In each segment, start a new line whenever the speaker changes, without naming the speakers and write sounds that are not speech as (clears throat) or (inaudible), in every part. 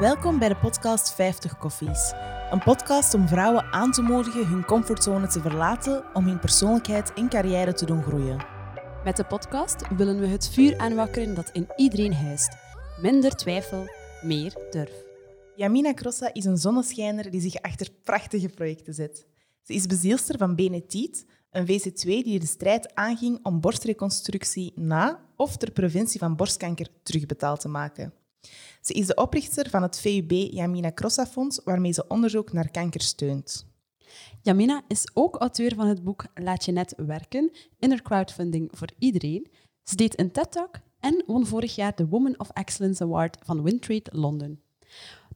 Welkom bij de podcast 50 Koffies. Een podcast om vrouwen aan te moedigen hun comfortzone te verlaten om hun persoonlijkheid en carrière te doen groeien.
Met de podcast willen we het vuur aanwakkeren dat in iedereen huist. Minder twijfel, meer durf.
Yamina Crossa is een zonneschijner die zich achter prachtige projecten zet. Ze is bezielster van Benetit, een VC2 die de strijd aanging om borstreconstructie na of ter preventie van borstkanker terugbetaald te maken. Ze is de oprichter van het VUB Yamina Crossa Fonds, waarmee ze onderzoek naar kanker steunt.
Jamina is ook auteur van het boek Laat je net werken, inner crowdfunding voor iedereen. Ze deed een TED-talk en won vorig jaar de Woman of Excellence Award van Wintrade London.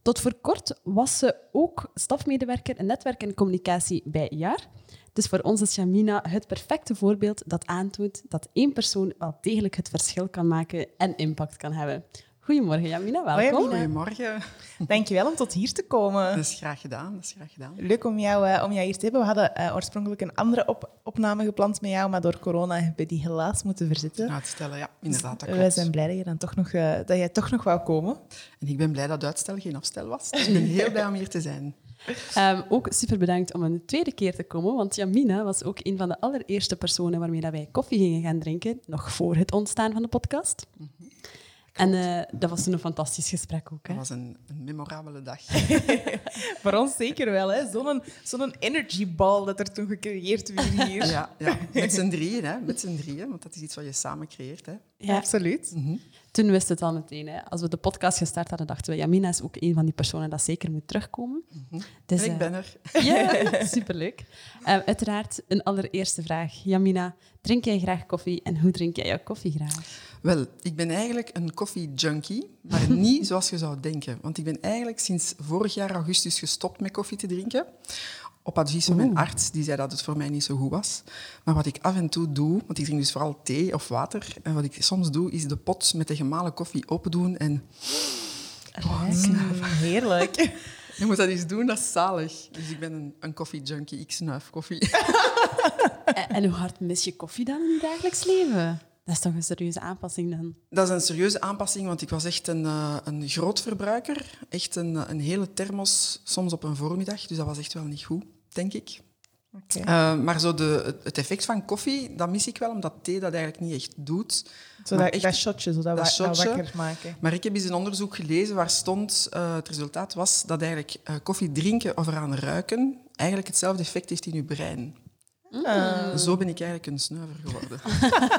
Tot voor kort was ze ook stafmedewerker in netwerk en communicatie bij JAR. Dus voor ons is Jamina het perfecte voorbeeld dat aantoont dat één persoon wel degelijk het verschil kan maken en impact kan hebben. Goedemorgen, Jamina. Welkom.
Goedemorgen.
Dankjewel om tot hier te komen.
Dat is graag gedaan. Dat is graag gedaan.
Leuk om jou, uh, om jou hier te hebben. We hadden uh, oorspronkelijk een andere op opname gepland met jou, maar door corona hebben we die helaas moeten verzetten.
Uitstellen, ja, inderdaad. Dat
dus, wij zijn blij dat, je dan toch nog, uh, dat jij toch nog wou komen.
En ik ben blij dat uitstel geen afstel was. Dus ik ben heel blij om hier te zijn.
Um, (laughs) ook super bedankt om een tweede keer te komen, want Jamina was ook een van de allereerste personen waarmee dat wij koffie gingen gaan drinken, nog voor het ontstaan van de podcast. Mm -hmm. En uh, dat was een fantastisch gesprek ook. Hè?
Dat was een, een memorabele dag. (laughs) (laughs)
Voor ons zeker wel. Zo'n zo'n energiebal dat er toen gecreëerd werd hier.
Ja, ja. met z'n drieën, hè? Met z'n drieën, want dat is iets wat je samen creëert. Hè?
Ja, absoluut.
Mm -hmm. Toen wist het al meteen. Hè? Als we de podcast gestart hadden, dachten we, Jamina is ook een van die personen dat zeker moet terugkomen.
Mm -hmm. dus, en ik ben er. (laughs)
Ja, superleuk. Uh, uiteraard een allereerste vraag. Jamina, drink jij graag koffie en hoe drink jij jouw koffie graag?
Wel, ik ben eigenlijk een koffie-junkie, maar (laughs) niet zoals je zou denken. Want ik ben eigenlijk sinds vorig jaar augustus gestopt met koffie te drinken. Op advies van mijn arts, die zei dat het voor mij niet zo goed was. Maar wat ik af en toe doe, want ik drink dus vooral thee of water, en wat ik soms doe, is de pot met de gemalen koffie open doen en...
Oh, mm, heerlijk. (laughs)
Je moet dat eens doen, dat is zalig. Dus ik ben een, een koffie-junkie, ik snuif koffie. (laughs)
en, en hoe hard mis je koffie dan in je dagelijks leven? Dat is toch een serieuze aanpassing dan?
Dat is een serieuze aanpassing, want ik was echt een, uh, een groot verbruiker. Echt een, een hele thermos, soms op een voormiddag. Dus dat was echt wel niet goed, denk ik. Okay. Uh, maar zo de, het effect van koffie, dat mis ik wel, omdat thee dat eigenlijk niet echt doet.
Zo dat, echt, dat shotje, zo dat, dat, shotje. dat wakker maken.
Maar ik heb eens een onderzoek gelezen waar stond, uh, het resultaat was dat eigenlijk koffie drinken of eraan ruiken eigenlijk hetzelfde effect heeft in je brein. Uh. Zo ben ik eigenlijk een snuiver geworden.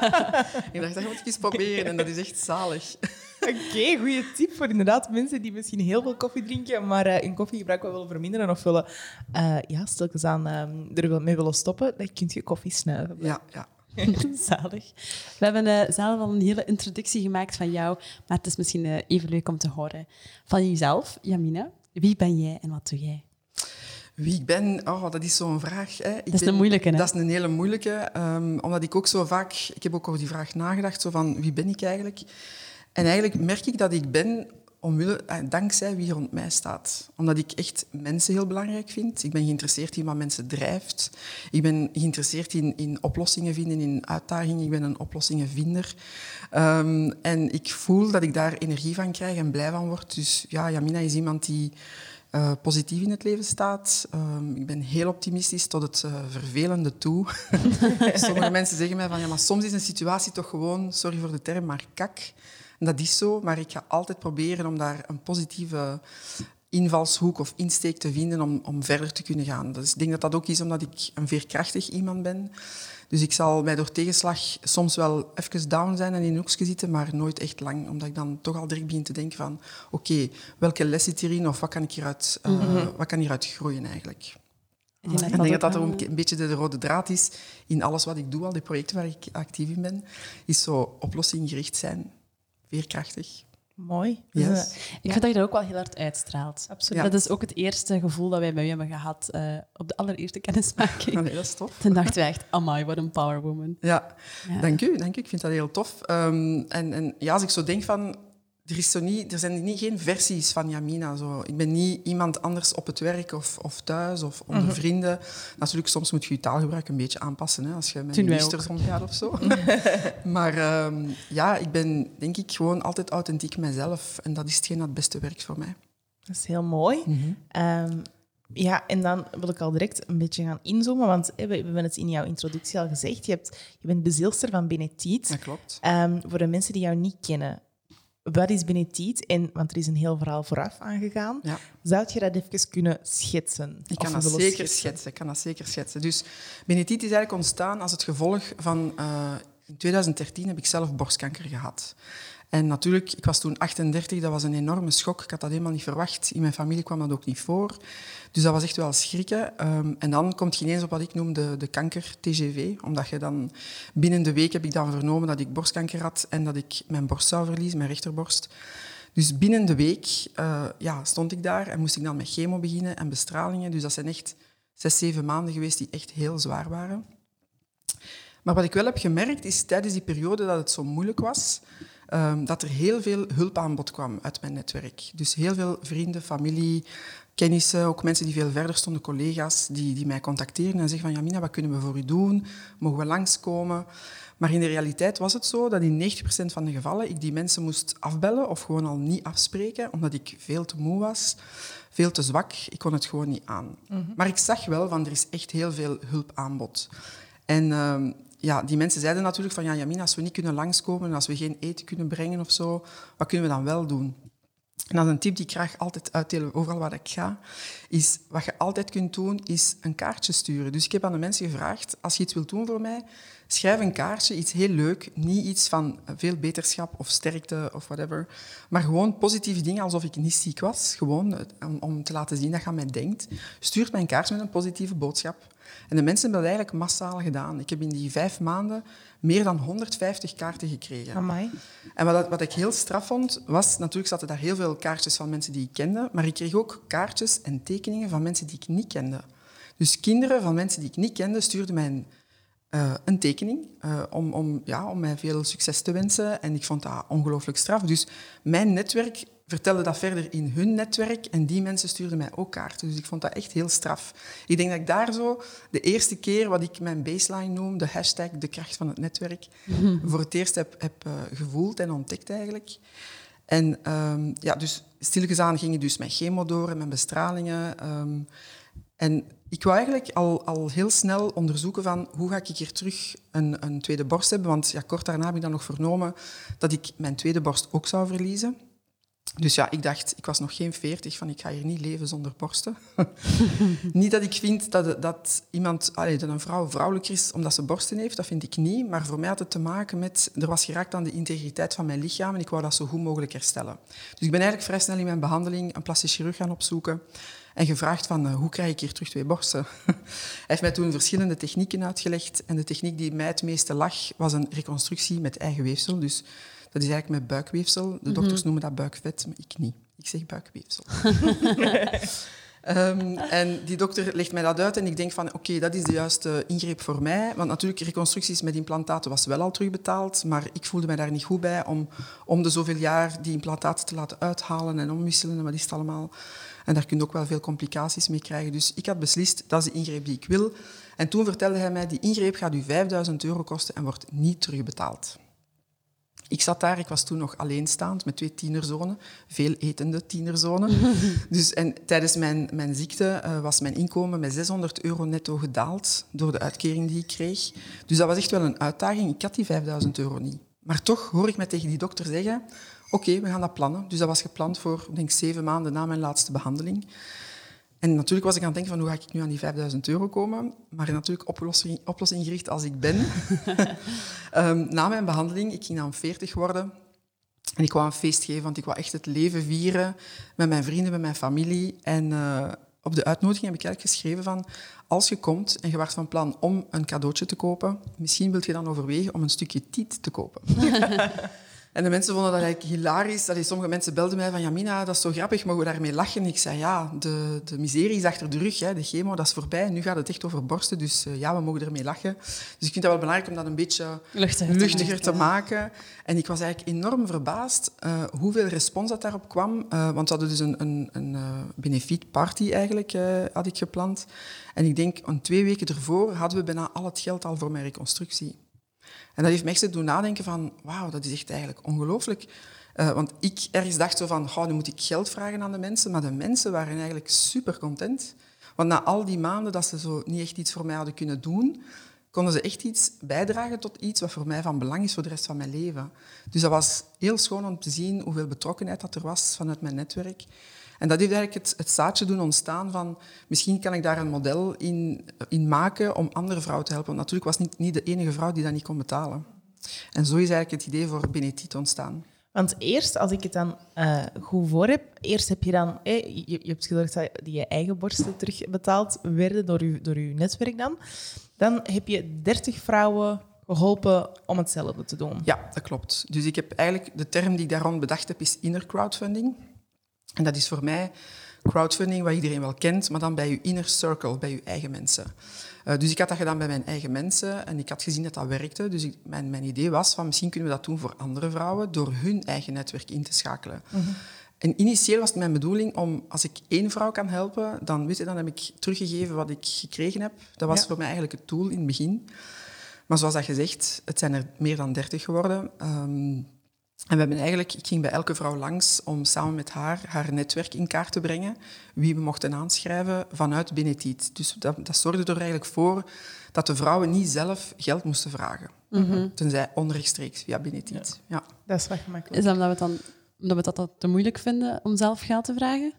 (laughs) ik dacht, dat moet ik eens proberen en dat is echt zalig.
Oké, okay, goede tip voor inderdaad mensen die misschien heel veel koffie drinken, maar uh, hun koffiegebruik wel willen verminderen of willen, uh, ja, stilkens aan uh, er mee willen stoppen, dan kun je koffie snuiven.
Ja, ja. (laughs)
Zalig. We hebben uh, zelf al een hele introductie gemaakt van jou, maar het is misschien uh, even leuk om te horen van jezelf, Jamina. Wie ben jij en wat doe jij?
Wie ik ben, oh, dat is zo'n vraag. Hè. Ik
dat is
ben,
een moeilijke, hè?
Dat is een hele moeilijke. Um, omdat ik ook zo vaak... Ik heb ook over die vraag nagedacht, zo van wie ben ik eigenlijk? En eigenlijk merk ik dat ik ben omwille, eh, dankzij wie rond mij staat. Omdat ik echt mensen heel belangrijk vind. Ik ben geïnteresseerd in wat mensen drijft. Ik ben geïnteresseerd in, in oplossingen vinden, in uitdagingen. Ik ben een oplossingenvinder. Um, en ik voel dat ik daar energie van krijg en blij van word. Dus ja, Jamina is iemand die... Uh, positief in het leven staat. Um, ik ben heel optimistisch tot het uh, vervelende toe. (laughs) Sommige mensen zeggen mij van ja, maar soms is een situatie toch gewoon, sorry voor de term, maar kak. En dat is zo, maar ik ga altijd proberen om daar een positieve invalshoek of insteek te vinden om, om verder te kunnen gaan. Dus ik denk dat dat ook is omdat ik een veerkrachtig iemand ben. Dus ik zal mij door tegenslag soms wel even down zijn en in een hoekje zitten, maar nooit echt lang. Omdat ik dan toch al direct begin te denken van... Oké, okay, welke les zit hierin of wat kan, ik hieruit, uh, mm -hmm. wat kan hieruit groeien eigenlijk? Ik denk, ik denk dat dat er een beetje de rode draad is in alles wat ik doe, al die projecten waar ik actief in ben, is zo oplossing zijn, veerkrachtig.
Mooi.
Yes.
Dus, uh, ik vind dat je dat ook wel heel hard uitstraalt.
Absoluut.
Ja. Dat is ook het eerste gevoel dat wij bij u hebben gehad uh, op de allereerste kennismaking.
Nee, dat is tof.
Toen dachten wij echt, amai, wat een powerwoman.
Ja. ja, dank u. Dank u. Ik vind dat heel tof. Um, en, en ja, als ik zo denk van... Er, is zo niet, er zijn niet, geen versies van Jamina. Zo. Ik ben niet iemand anders op het werk of, of thuis of onder mm -hmm. vrienden. Natuurlijk, soms moet je je taalgebruik een beetje aanpassen. Hè, als je met ministers omgaat of zo. (laughs) maar um, ja, ik ben denk ik gewoon altijd authentiek mezelf. En dat is hetgeen dat het beste werkt voor mij.
Dat is heel mooi. Ehm, ja, en dan wil ik al direct een beetje gaan inzoomen, want we we hebben het in jouw introductie al gezegd. Je, hebt, je bent bezielster van Benetiet.
Dat klopt.
Ehm, voor de mensen die jou niet kennen, wat is Benetiet? En, want er is een heel verhaal vooraf aangegaan.
Ja.
Zou je dat even kunnen schetsen?
Ik kan dat zeker schetsen. Ik kan dat zeker schetsen. Dus Benetiet is eigenlijk ontstaan als het gevolg van... eh, in 2013 heb ik zelf borstkanker gehad. En natuurlijk, ik was toen 38, dat was een enorme schok. Ik had dat helemaal niet verwacht. In mijn familie kwam dat ook niet voor. Dus dat was echt wel schrikken. Ehm, en dan komt je ineens op wat ik noem de, de kanker, TGV. Omdat je dan... Binnen de week heb ik dan vernomen dat ik borstkanker had en dat ik mijn borst zou verliezen, mijn rechterborst. Dus binnen de week eh, ja, stond ik daar en moest ik dan met chemo beginnen en bestralingen. Dus dat zijn echt zes, zeven maanden geweest die echt heel zwaar waren. Maar wat ik wel heb gemerkt is tijdens die periode dat het zo moeilijk was, ehm, dat er heel veel hulpaanbod kwam uit mijn netwerk. Dus heel veel vrienden, familie, kennissen, ook mensen die veel verder stonden, collega's, die, die mij contacteerden en zeggen van Jamina, wat kunnen we voor u doen? Mogen we langskomen? Maar in de realiteit was het zo dat in 90% van de gevallen ik die mensen moest afbellen of gewoon al niet afspreken, omdat ik veel te moe was, veel te zwak. Ik kon het gewoon niet aan. Maar ik zag wel van er is echt heel veel hulpaanbod. En ehm, ja, die mensen zeiden natuurlijk van ja, Jamina, als we niet kunnen langskomen en als we geen eten kunnen brengen of zo, wat kunnen we dan wel doen? En dat is een tip die ik graag altijd uitdeel, overal waar ik ga, is wat je altijd kunt doen, is een kaartje sturen. Dus ik heb aan de mensen gevraagd, als je iets wilt doen voor mij, schrijf een kaartje, iets heel leuk, niet iets van veel beterschap of sterkte of whatever, maar gewoon positieve dingen alsof ik niet ziek was, gewoon om, te laten zien dat je aan mij denkt. Stuurt mij een kaartje met een positieve boodschap. En de mensen hebben dat eigenlijk massaal gedaan. Ik heb in die vijf maanden meer dan 150 kaarten gekregen.
Amai.
En wat, wat ik heel straf vond, was... Natuurlijk zaten daar heel veel kaartjes van mensen die ik kende, maar ik kreeg ook kaartjes en tekeningen van mensen die ik niet kende. Dus kinderen van mensen die ik niet kende stuurden mij een, eh, een tekening eh, om, om, ja, om mij veel succes te wensen. En ik vond dat ongelooflijk straf. Dus mijn netwerk vertelde dat verder in hun netwerk en die mensen stuurden mij ook kaarten. Dus ik vond dat echt heel straf. Ik denk dat ik daar zo de eerste keer wat ik mijn baseline noem, de hashtag de kracht van het netwerk, voor het eerst heb, heb eh, gevoeld en ontdekt eigenlijk. En ehm, ja, dus stilletjes aan ging ik dus mijn chemo door en mijn bestralingen. ehm, en ik wou eigenlijk al, al heel snel onderzoeken van hoe ga ik hier terug een, een tweede borst hebben. Want ja, kort daarna heb ik dan nog vernomen dat ik mijn tweede borst ook zou verliezen. Dus ja, ik dacht, ik was nog geen veertig, van ik ga hier niet leven zonder borsten. (laughs) niet dat ik vind dat, dat iemand, allee, dat een vrouw vrouwelijker is omdat ze borsten heeft, dat vind ik niet. Maar voor mij had het te maken met, er was geraakt aan de integriteit van mijn lichaam en ik wou dat zo goed mogelijk herstellen. Dus ik ben eigenlijk vrij snel in mijn behandeling een plastisch chirurg gaan opzoeken en gevraagd van, uh, hoe krijg ik hier terug twee borsten? (laughs) Hij heeft mij toen verschillende technieken uitgelegd en de techniek die mij het meeste lag, was een reconstructie met eigen weefsel. Dus dat is eigenlijk met buikweefsel. De dokters noemen dat buikvet, maar ik niet. Ik zeg buikweefsel. um, (laughs) en die dokter legt mij dat uit en ik denk van oké, dat is de juiste ingreep voor mij. Want natuurlijk, reconstructies met implantaten was wel al terugbetaald, maar ik voelde mij daar niet goed bij om om de zoveel jaar die implantaten te laten uithalen en omwisselen en wat is het allemaal. En daar kun je ook wel veel complicaties mee krijgen. Dus ik had beslist, dat is de ingreep die ik wil. En toen vertelde hij mij, die ingreep gaat u 5000 euro kosten en wordt niet terugbetaald. Ik zat daar, ik was toen nog alleenstaand met twee tienerzonen, veel etende tienerzonen. (laughs) dus, en tijdens mijn, mijn ziekte uh, was mijn inkomen met 600 euro netto gedaald door de uitkering die ik kreeg. Dus dat was echt wel een uitdaging. Ik had die 5000 euro niet. Maar toch hoor ik mij tegen die dokter zeggen, oké, okay, we gaan dat plannen. Dus dat was gepland voor, denk ik, zeven maanden na mijn laatste behandeling. En natuurlijk was ik aan het denken van hoe ga ik nu aan die 5000 euro komen. Maar natuurlijk oplossing, oplossing als ik ben. um, (laughs) na mijn behandeling, ik ging dan 40 worden. En ik wou een feest geven, want ik wou echt het leven vieren met mijn vrienden, met mijn familie. En uh, op de uitnodiging heb ik eigenlijk geschreven van... Als je komt en je was van plan om een cadeautje te kopen, misschien wilt je dan overwegen om een stukje tiet te kopen. (laughs) En de mensen vonden dat eigenlijk hilarisch. Dat sommige mensen belden mij van, Jamina, dat is zo grappig, mogen we daarmee lachen? Ik zei, ja, de, de miserie is achter de rug, hè, de chemo, dat is voorbij. Nu gaat het echt over borsten, dus uh, ja, we mogen ermee lachen. Dus ik vind dat wel belangrijk om dat een beetje luchtiger, luchtiger te, maken. En ik was eigenlijk enorm verbaasd uh, hoeveel respons dat daarop kwam. Uh, want we hadden dus een, een, een benefiet party eigenlijk, had ik gepland. En ik denk, een twee weken ervoor hadden we bijna al het geld al voor mijn reconstructie. En dat heeft me echt doen nadenken van, wauw, dat is echt eigenlijk ongelooflijk. Eh, want ik ergens dacht zo van, oh, nu moet ik geld vragen aan de mensen. Maar de mensen waren eigenlijk super content. Want na al die maanden dat ze zo niet echt iets voor mij hadden kunnen doen, konden ze echt iets bijdragen tot iets wat voor mij van belang is voor de rest van mijn leven. Dus dat was heel schoon om te zien hoeveel betrokkenheid dat er was vanuit mijn netwerk. En dat heeft eigenlijk het, het zaadje doen ontstaan van misschien kan ik daar een model in, in maken om andere vrouwen te helpen. Want natuurlijk was niet, niet de enige vrouw die dat niet kon betalen. En zo is eigenlijk het idee voor Benetit ontstaan.
Want eerst, als ik het dan uh, goed voor heb, eerst heb je dan, eh, je, je, hebt gezorgd dat je eigen borsten terugbetaald werden door je, door uw netwerk dan. Dan heb je 30 vrouwen geholpen om hetzelfde te doen.
Ja, dat klopt. Dus ik heb eigenlijk, de term die ik daar rond bedacht heb, is inner crowdfunding. En dat is voor mij crowdfunding, wat iedereen wel kent, maar dan bij je inner circle, bij je eigen mensen. Uh, dus ik had dat gedaan bij mijn eigen mensen en ik had gezien dat dat werkte. Dus ik, mijn, mijn idee was van misschien kunnen we dat doen voor andere vrouwen door hun eigen netwerk in te schakelen. Mm -hmm. En initieel was het mijn bedoeling om, als ik één vrouw kan helpen, dan, weet je, dan heb ik teruggegeven wat ik gekregen heb. Dat was ja. voor mij eigenlijk het doel in het begin. Maar zoals dat gezegd, het zijn er meer dan dertig geworden. Um, en we hebben eigenlijk, ik ging bij elke vrouw langs om samen met haar haar netwerk in kaart te brengen, wie we mochten aanschrijven vanuit Benetit. Dus dat, dat zorgde er eigenlijk voor dat de vrouwen niet zelf geld moesten vragen. Mm -hmm. Tenzij onrechtstreeks via Benetit. Ja.
ja. Dat is wat gemakkelijk.
Is dat omdat we, dan, omdat we dat te moeilijk vinden om zelf geld te vragen?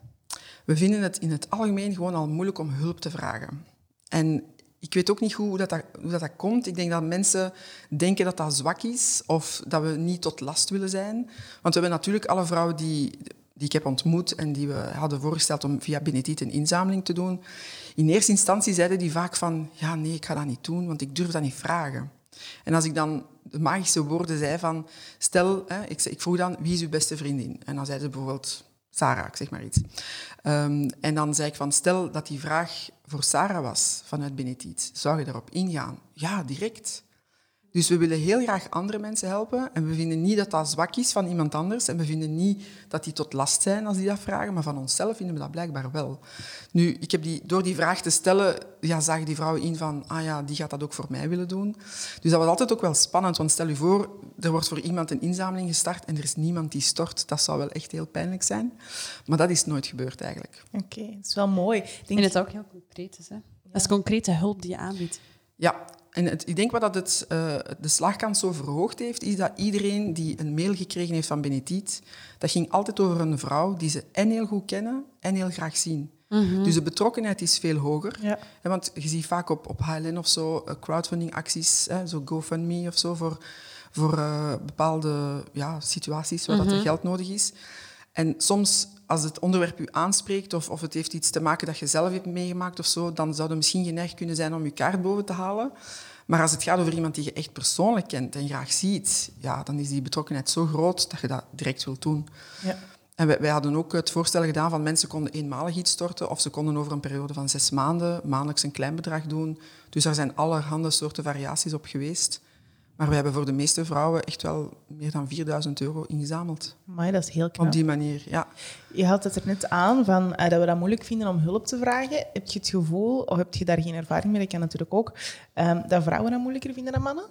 We vinden het in het algemeen gewoon al moeilijk om hulp te vragen. En ik weet ook niet goed hoe, dat, dat, dat komt. Ik denk dat mensen denken dat dat zwak is of dat we niet tot last willen zijn. Want we hebben natuurlijk alle vrouwen die, die ik heb ontmoet en die we hadden voorgesteld om via Benetit een inzameling te doen. In eerste instantie zeiden die vaak van, ja nee, ik ga dat niet doen, want ik durf dat niet vragen. En als ik dan de magische woorden zei van, stel, hè, ik, ik vroeg dan, wie is uw beste vriendin? En dan zeiden ze bijvoorbeeld, Sarah, zeg maar iets. Um, en dan zei ik van, stel dat die vraag voor Sarah was vanuit Benetit, zou je daarop ingaan? Ja, direct. Dus we willen heel graag andere mensen helpen en we vinden niet dat dat zwak is van iemand anders en we vinden niet dat die tot last zijn als die dat vragen, maar van onszelf vinden we dat blijkbaar wel. Nu, ik heb die, door die vraag te stellen, ja, zagen die vrouwen in van, ah ja, die gaat dat ook voor mij willen doen. Dus dat was altijd ook wel spannend, want stel je voor, er wordt voor iemand een inzameling gestart en er is niemand die stort. Dat zou wel echt heel pijnlijk zijn. Maar dat is nooit gebeurd eigenlijk.
Oké, okay, dat is wel mooi.
Ik denk... En het ook heel concreet is, hè? Dat is concrete hulp die je aanbiedt.
Ja, en het, ik denk wat dat het, uh, de slagkans zo verhoogd heeft, is dat iedereen die een mail gekregen heeft van Benetit, dat ging altijd over een vrouw die ze en heel goed kennen en heel graag zien. Mm -hmm. Dus de betrokkenheid is veel hoger. Ja. Want je ziet vaak op, op HLN of zo uh, crowdfunding acties, hè, zo GoFundMe of zo, voor, voor uh, bepaalde ja, situaties waar mm -hmm. dat er geld nodig is. En soms, als het onderwerp u aanspreekt of, of het heeft iets te maken dat je zelf hebt meegemaakt of zo, dan zou het misschien geneigd kunnen zijn om je kaart boven te halen. Maar als het gaat over iemand die je echt persoonlijk kent en graag ziet, ja, dan is die betrokkenheid zo groot dat je dat direct wilt doen. Ja. En wij, wij, hadden ook het voorstel gedaan van mensen konden eenmalig iets storten of ze konden over een periode van zes maanden maandelijks een klein bedrag doen. Dus daar zijn allerhande soorten variaties op geweest. Maar we hebben voor de meeste vrouwen echt wel meer dan 4000 euro ingezameld.
Maar dat is heel knap.
Op die manier, ja.
Je had het er net aan van, uh, dat we dat moeilijk vinden om hulp te vragen. Heb je het gevoel, of heb je daar geen ervaring mee, dat kan natuurlijk ook, um, dat vrouwen dat moeilijker vinden dan mannen?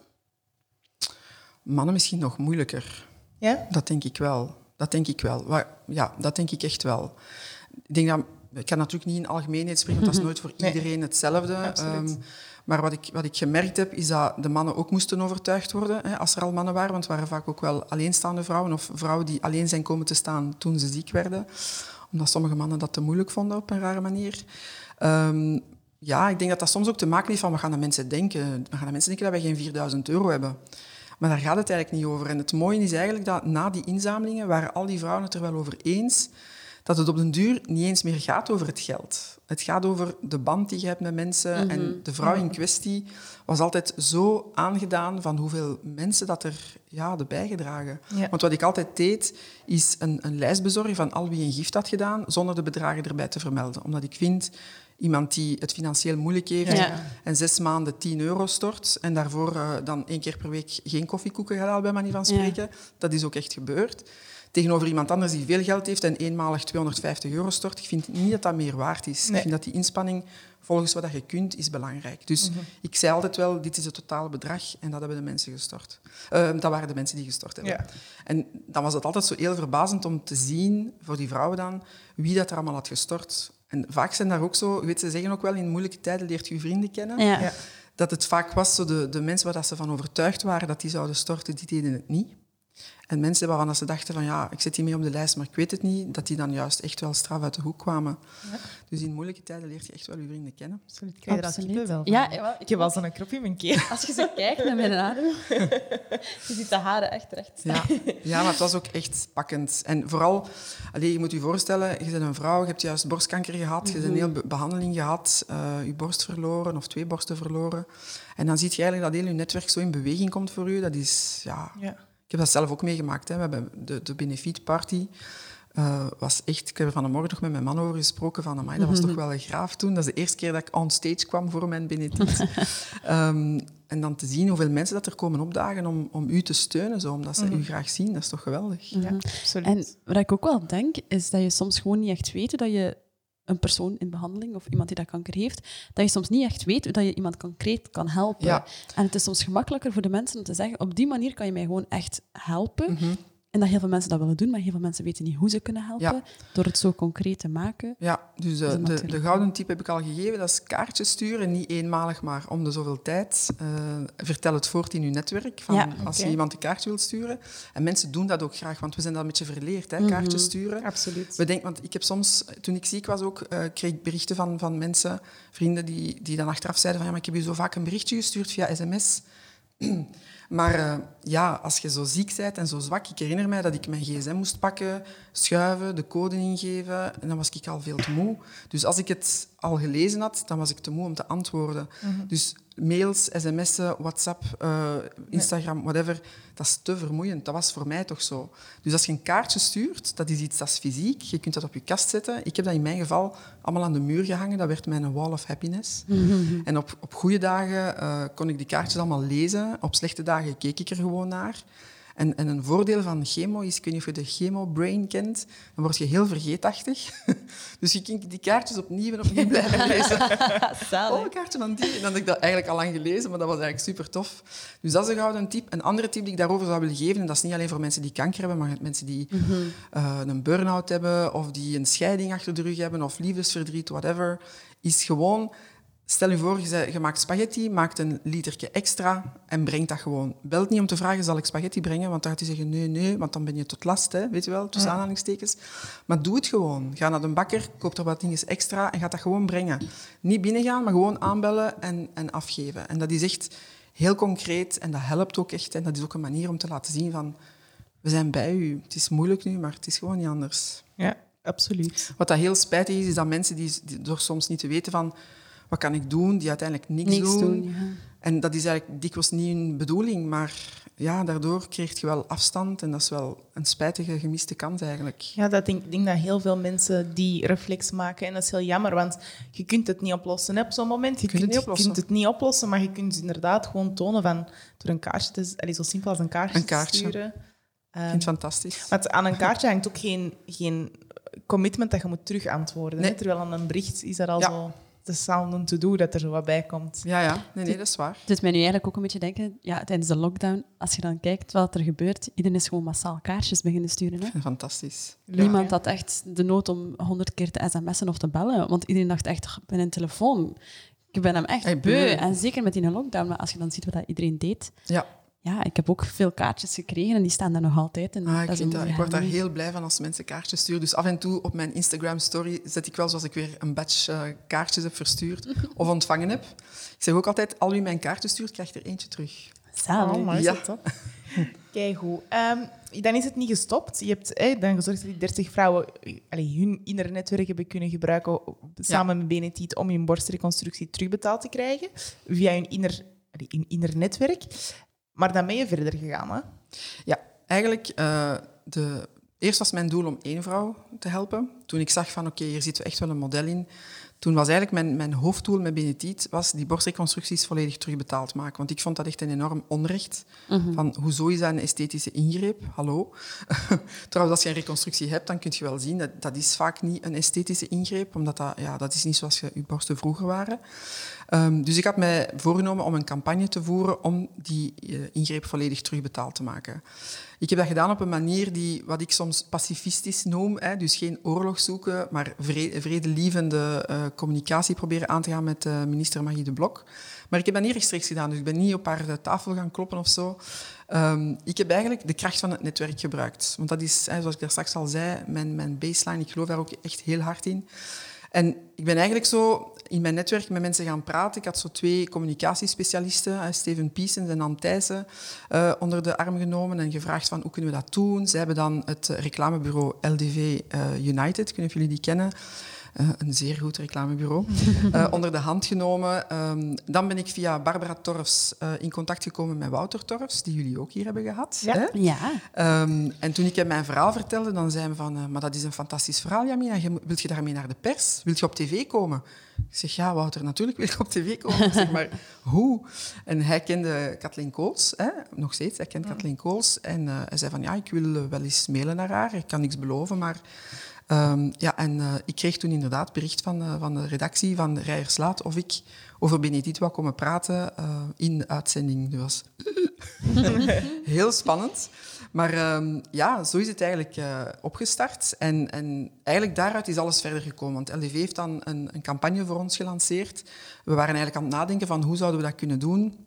Mannen misschien nog moeilijker.
Ja?
Dat denk ik wel. Dat denk ik wel. Ja, dat denk ik echt wel. Ik denk dat... Ik kan natuurlijk niet in algemeenheid spreken, want dat is (laughs) nooit voor iedereen hetzelfde. Um, maar wat ik, wat ik gemerkt heb, is dat de mannen ook moesten overtuigd worden, hè, als er al mannen waren. Want het waren vaak ook wel alleenstaande vrouwen of vrouwen die alleen zijn komen te staan toen ze ziek werden. Omdat sommige mannen dat te moeilijk vonden op een rare manier. Um, ja, ik denk dat dat soms ook te maken heeft van wat gaan de mensen denken. We gaan de mensen denken dat wij geen 4000 euro hebben. Maar daar gaat het eigenlijk niet over. En het mooie is eigenlijk dat na die inzamelingen waren al die vrouwen het er wel over eens dat het op den duur niet eens meer gaat over het geld. Het gaat over de band die je hebt met mensen. Mm -hmm. En de vrouw in kwestie was altijd zo aangedaan van hoeveel mensen dat er ja, hadden bijgedragen. Ja. Want wat ik altijd deed, is een, een lijst bezorgen van al wie een gift had gedaan, zonder de bedragen erbij te vermelden. Omdat ik vind, iemand die het financieel moeilijk heeft ja. en zes maanden 10 euro stort en daarvoor uh, dan één keer per week geen koffiekoeken gaat halen, bij manier van spreken, ja. dat is ook echt gebeurd. Tegenover iemand anders die veel geld heeft en eenmalig 250 euro stort. Ik vind niet dat dat meer waard is.
Nee.
Ik vind dat die inspanning, volgens wat je kunt, is belangrijk. Dus ik zei altijd wel, dit is het totale bedrag en dat hebben de mensen gestort. Eh, dat waren de mensen die gestort hebben.
Ja.
En dan was het altijd zo heel verbazend om te zien, voor die vrouwen dan, wie dat er allemaal had gestort. En vaak zijn daar ook zo, je weet, ze zeggen ook wel, in moeilijke tijden leert je je vrienden kennen.
Ja.
Ja.
Dat het vaak was, zo de, de mensen waar dat ze van overtuigd waren dat die zouden storten, die deden het niet. En mensen waarvan dat ze dachten van ja, ik zit hier mee op de lijst, maar ik weet het niet, dat die dan juist echt wel straf uit de hoek kwamen. Dus in moeilijke tijden leert je echt wel je vrienden kennen.
Absoluut. Krijg er van.
Ja, ja,
Ik heb wel zo'n krop in mijn keel.
Als je zo kijkt naar mijn adem, (laughs) je ziet de haren echt recht staan.
Ja, ja, maar het was ook echt pakkend. En vooral, allee, je moet je voorstellen, je bent een vrouw, je hebt juist borstkanker gehad, je hebt een hele be- behandeling gehad, eh, je borst verloren of twee borsten verloren. En dan zie je eigenlijk dat heel je netwerk zo in beweging komt voor u. Dat is, ja...
Ja.
Ik heb dat zelf ook meegemaakt. Hè. We hebben de, de benefietparty eh, was echt... Ik heb er van de morgen nog met mijn man over gesproken van, amai, dat was toch (laughs) wel een graaf toen. Dat is de eerste keer dat ik on stage kwam voor mijn benefiet. (laughs) Ehm, en dan te zien hoeveel mensen dat er komen opdagen om, om u te steunen, zo, omdat ze u graag zien, dat is toch geweldig.
ja, absoluut.
En wat ik ook wel denk, is dat je soms gewoon niet echt weet dat je een persoon in behandeling of iemand die dat kanker heeft, dat je soms niet echt weet hoe dat je iemand concreet kan helpen.
Ja.
En het is soms gemakkelijker voor de mensen om te zeggen, op die manier kan je mij gewoon echt helpen.
Mhm.
En dat heel veel mensen dat willen doen, maar heel veel mensen weten niet hoe ze kunnen helpen,
Ja.
door het zo concreet te maken.
Ja, dus eh, de,
natuurlijk
de gouden tip heb ik al gegeven. Dat is kaartjes sturen, niet eenmalig, maar om de zoveel tijd. Eh, vertel het voort in je netwerk, van
Ja.
als je iemand een kaartje wilt sturen. En mensen doen dat ook graag, want we zijn dat een beetje verleerd, hè, kaartjes sturen.
absoluut.
We denken, want ik heb soms, toen ik ziek was ook, eh, kreeg ik berichten van, van mensen, vrienden, die, die dan achteraf zeiden van ja, maar ik heb je zo vaak een berichtje gestuurd via sms. (clears throat) Maar eh, ja, als je zo ziek bent en zo zwak, ik herinner mij dat ik mijn gsm moest pakken, schuiven, de code ingeven, en dan was ik al veel te moe. Dus als ik het al gelezen had, dan was ik te moe om te antwoorden. Dus mails, sms'en, WhatsApp, eh, Instagram, whatever, dat is te vermoeiend. Dat was voor mij toch zo. Dus als je een kaartje stuurt, dat is iets dat is fysiek. Je kunt dat op je kast zetten. Ik heb dat in mijn geval allemaal aan de muur gehangen. Dat werd mijn wall of happiness. En op, op goede dagen eh, kon ik die kaartjes allemaal lezen. Op slechte dagen keek ik er gewoon naar. En, en een voordeel van chemo is, ik weet niet of je de chemo-brain kent, dan word je heel vergeetachtig. (laughs) dus je kunt die kaartjes opnieuw en opnieuw blijven (laughs) lezen. Oh, een kaartje van die. En dan had ik dat eigenlijk al lang gelezen, maar dat was eigenlijk super tof. Dus dat is een gouden tip. Een andere tip die ik daarover zou willen geven, en dat is niet alleen voor mensen die kanker hebben, maar mensen die eh, een burn-out hebben, of die een scheiding achter de rug hebben, of liefdesverdriet, whatever, is gewoon... Stel je voor, je, maakt spaghetti, maakt een literje extra en brengt dat gewoon. Belt niet om te vragen, zal ik spaghetti brengen? Want dan gaat hij zeggen, nee, nee, want dan ben je tot last, hè, weet je wel, tussen aanhalingstekens. Maar doe het gewoon. Ga naar de bakker, koop er wat dingen extra en ga dat gewoon brengen. Niet binnengaan, maar gewoon aanbellen en, en afgeven. En dat is echt heel concreet en dat helpt ook echt. En dat is ook een manier om te laten zien van, we zijn bij u. Het is moeilijk nu, maar het is gewoon niet anders.
Ja, absoluut.
Wat dat heel spijtig is, is dat mensen die, die door soms niet te weten van wat kan ik doen, die uiteindelijk niks,
Niks
doen.
doen, ja.
En dat is eigenlijk dikwijls niet hun bedoeling, maar ja, daardoor krijg je wel afstand en dat is wel een spijtige gemiste kans eigenlijk.
Ja, dat denk, ik denk dat heel veel mensen die reflex maken. En dat is heel jammer, want je kunt het niet oplossen hè, op zo'n moment. Je
kunt het niet
kunt het niet oplossen, maar je kunt inderdaad gewoon tonen van door een kaartje te, allee, zo simpel als een kaartje,
Een kaartje.
te sturen.
Ik
Ehm,
vind het fantastisch.
want aan een kaartje hangt ook geen, geen commitment dat je moet terug antwoorden.
Nee.
Terwijl aan een bericht is er al
Ja.
zo... Het is al een to-do dat er zo wat bij komt.
Ja, ja. Nee, nee, dat is waar.
Het doet mij nu eigenlijk ook een beetje denken, ja, tijdens de lockdown, als je dan kijkt wat er gebeurt, iedereen is gewoon massaal kaartjes beginnen sturen. Hè?
Fantastisch.
Niemand had echt de nood om honderd keer te sms'en of te bellen, want iedereen dacht echt, "Ach, ik ben een telefoon. Ik ben hem echt
Hey,
beu.
beu.
En zeker met die lockdown, maar als je dan ziet wat dat iedereen deed.
Ja,
Ja, ik heb ook veel kaartjes gekregen en die staan daar nog altijd. En
ah, ik,
dat
dat, ik word daar heel blij van als mensen kaartjes sturen. Dus af en toe op mijn Instagram-story zet ik wel zoals ik weer een batch eh, kaartjes heb verstuurd (laughs) of ontvangen heb. Ik zeg ook altijd, al wie mijn kaartjes stuurt, krijgt er eentje terug.
Zalig.
Oh, maar is
Ja.
dat top. (laughs) Keigoed. Ehm, dan is het niet gestopt. Je hebt eh, dan gezorgd dat die 30 vrouwen eh, allee, hun inner netwerk hebben kunnen gebruiken samen met Benetiet om hun borstreconstructie terugbetaald te krijgen via hun inner, allee, hun inner netwerk. Maar dan ben je verder gegaan, hè?
Ja, eigenlijk, eh, de, eerst was mijn doel om één vrouw te helpen. toen ik zag van oké, hier zit echt wel een model in, toen was eigenlijk mijn, mijn hoofddoel met Benetiet was die borstreconstructies volledig terugbetaald maken. Want ik vond dat echt een enorm onrecht. Van, hoezo is dat een esthetische ingreep? Hallo? (laughs) Trouwens, als je een reconstructie hebt, dan kun je wel zien dat dat is vaak niet een esthetische ingreep, omdat dat, ja, dat is niet zoals je, je borsten vroeger waren. Um, dus ik had mij voorgenomen om een campagne te voeren om die uh, ingreep volledig terugbetaald te maken. Ik heb dat gedaan op een manier die, wat ik soms pacifistisch noem, hè, dus geen oorlog zoeken, maar vredelievende uh, communicatie proberen aan te gaan met uh, minister Magie de Blok. Maar ik heb dat niet rechtstreeks gedaan, dus ik ben niet op haar tafel gaan kloppen of zo. Um, ik heb eigenlijk de kracht van het netwerk gebruikt. Want dat is, zoals ik daar straks al zei, mijn, mijn baseline, ik geloof daar ook echt heel hard in. En ik ben eigenlijk zo in mijn netwerk met mensen gaan praten. Ik had zo twee communicatiespecialisten, Steven Piesens en Anne Thijssen, uh, onder de arm genomen en gevraagd van hoe kunnen we dat doen. Ze hebben dan het reclamebureau LDV United, kunnen jullie die kennen? Uh, een zeer goed reclamebureau, uh, (laughs) onder de hand genomen. Um, dan ben ik via Barbara Torfs uh, in contact gekomen met Wouter Torfs, die jullie ook hier hebben gehad.
Ja.
Hè?
ja.
Um, en toen ik hem mijn verhaal vertelde, dan zei hij van, maar dat is een fantastisch verhaal, Jamina. Wilt je daarmee naar de pers? Wilt je op tv komen? Ik zeg, ja, Wouter, natuurlijk wil ik op tv komen. Ik zeg, maar hoe? En hij kende Kathleen Kools, hè? nog steeds, hij kent ja. Kathleen Kools. En hij zei van, ja, ik wil wel eens mailen naar haar. Ik kan niks beloven, maar... Um, ja, en uh, ik kreeg toen inderdaad bericht van, uh, van de redactie van Rijerslaat of ik over Benedict wou komen praten uh, in de uitzending. Dat was (laughs) heel spannend. Maar um, ja, zo is het eigenlijk opgestart. En, en eigenlijk daaruit is alles verder gekomen. Want LDV heeft dan een, een campagne voor ons gelanceerd. We waren eigenlijk aan het nadenken van hoe zouden we dat kunnen doen.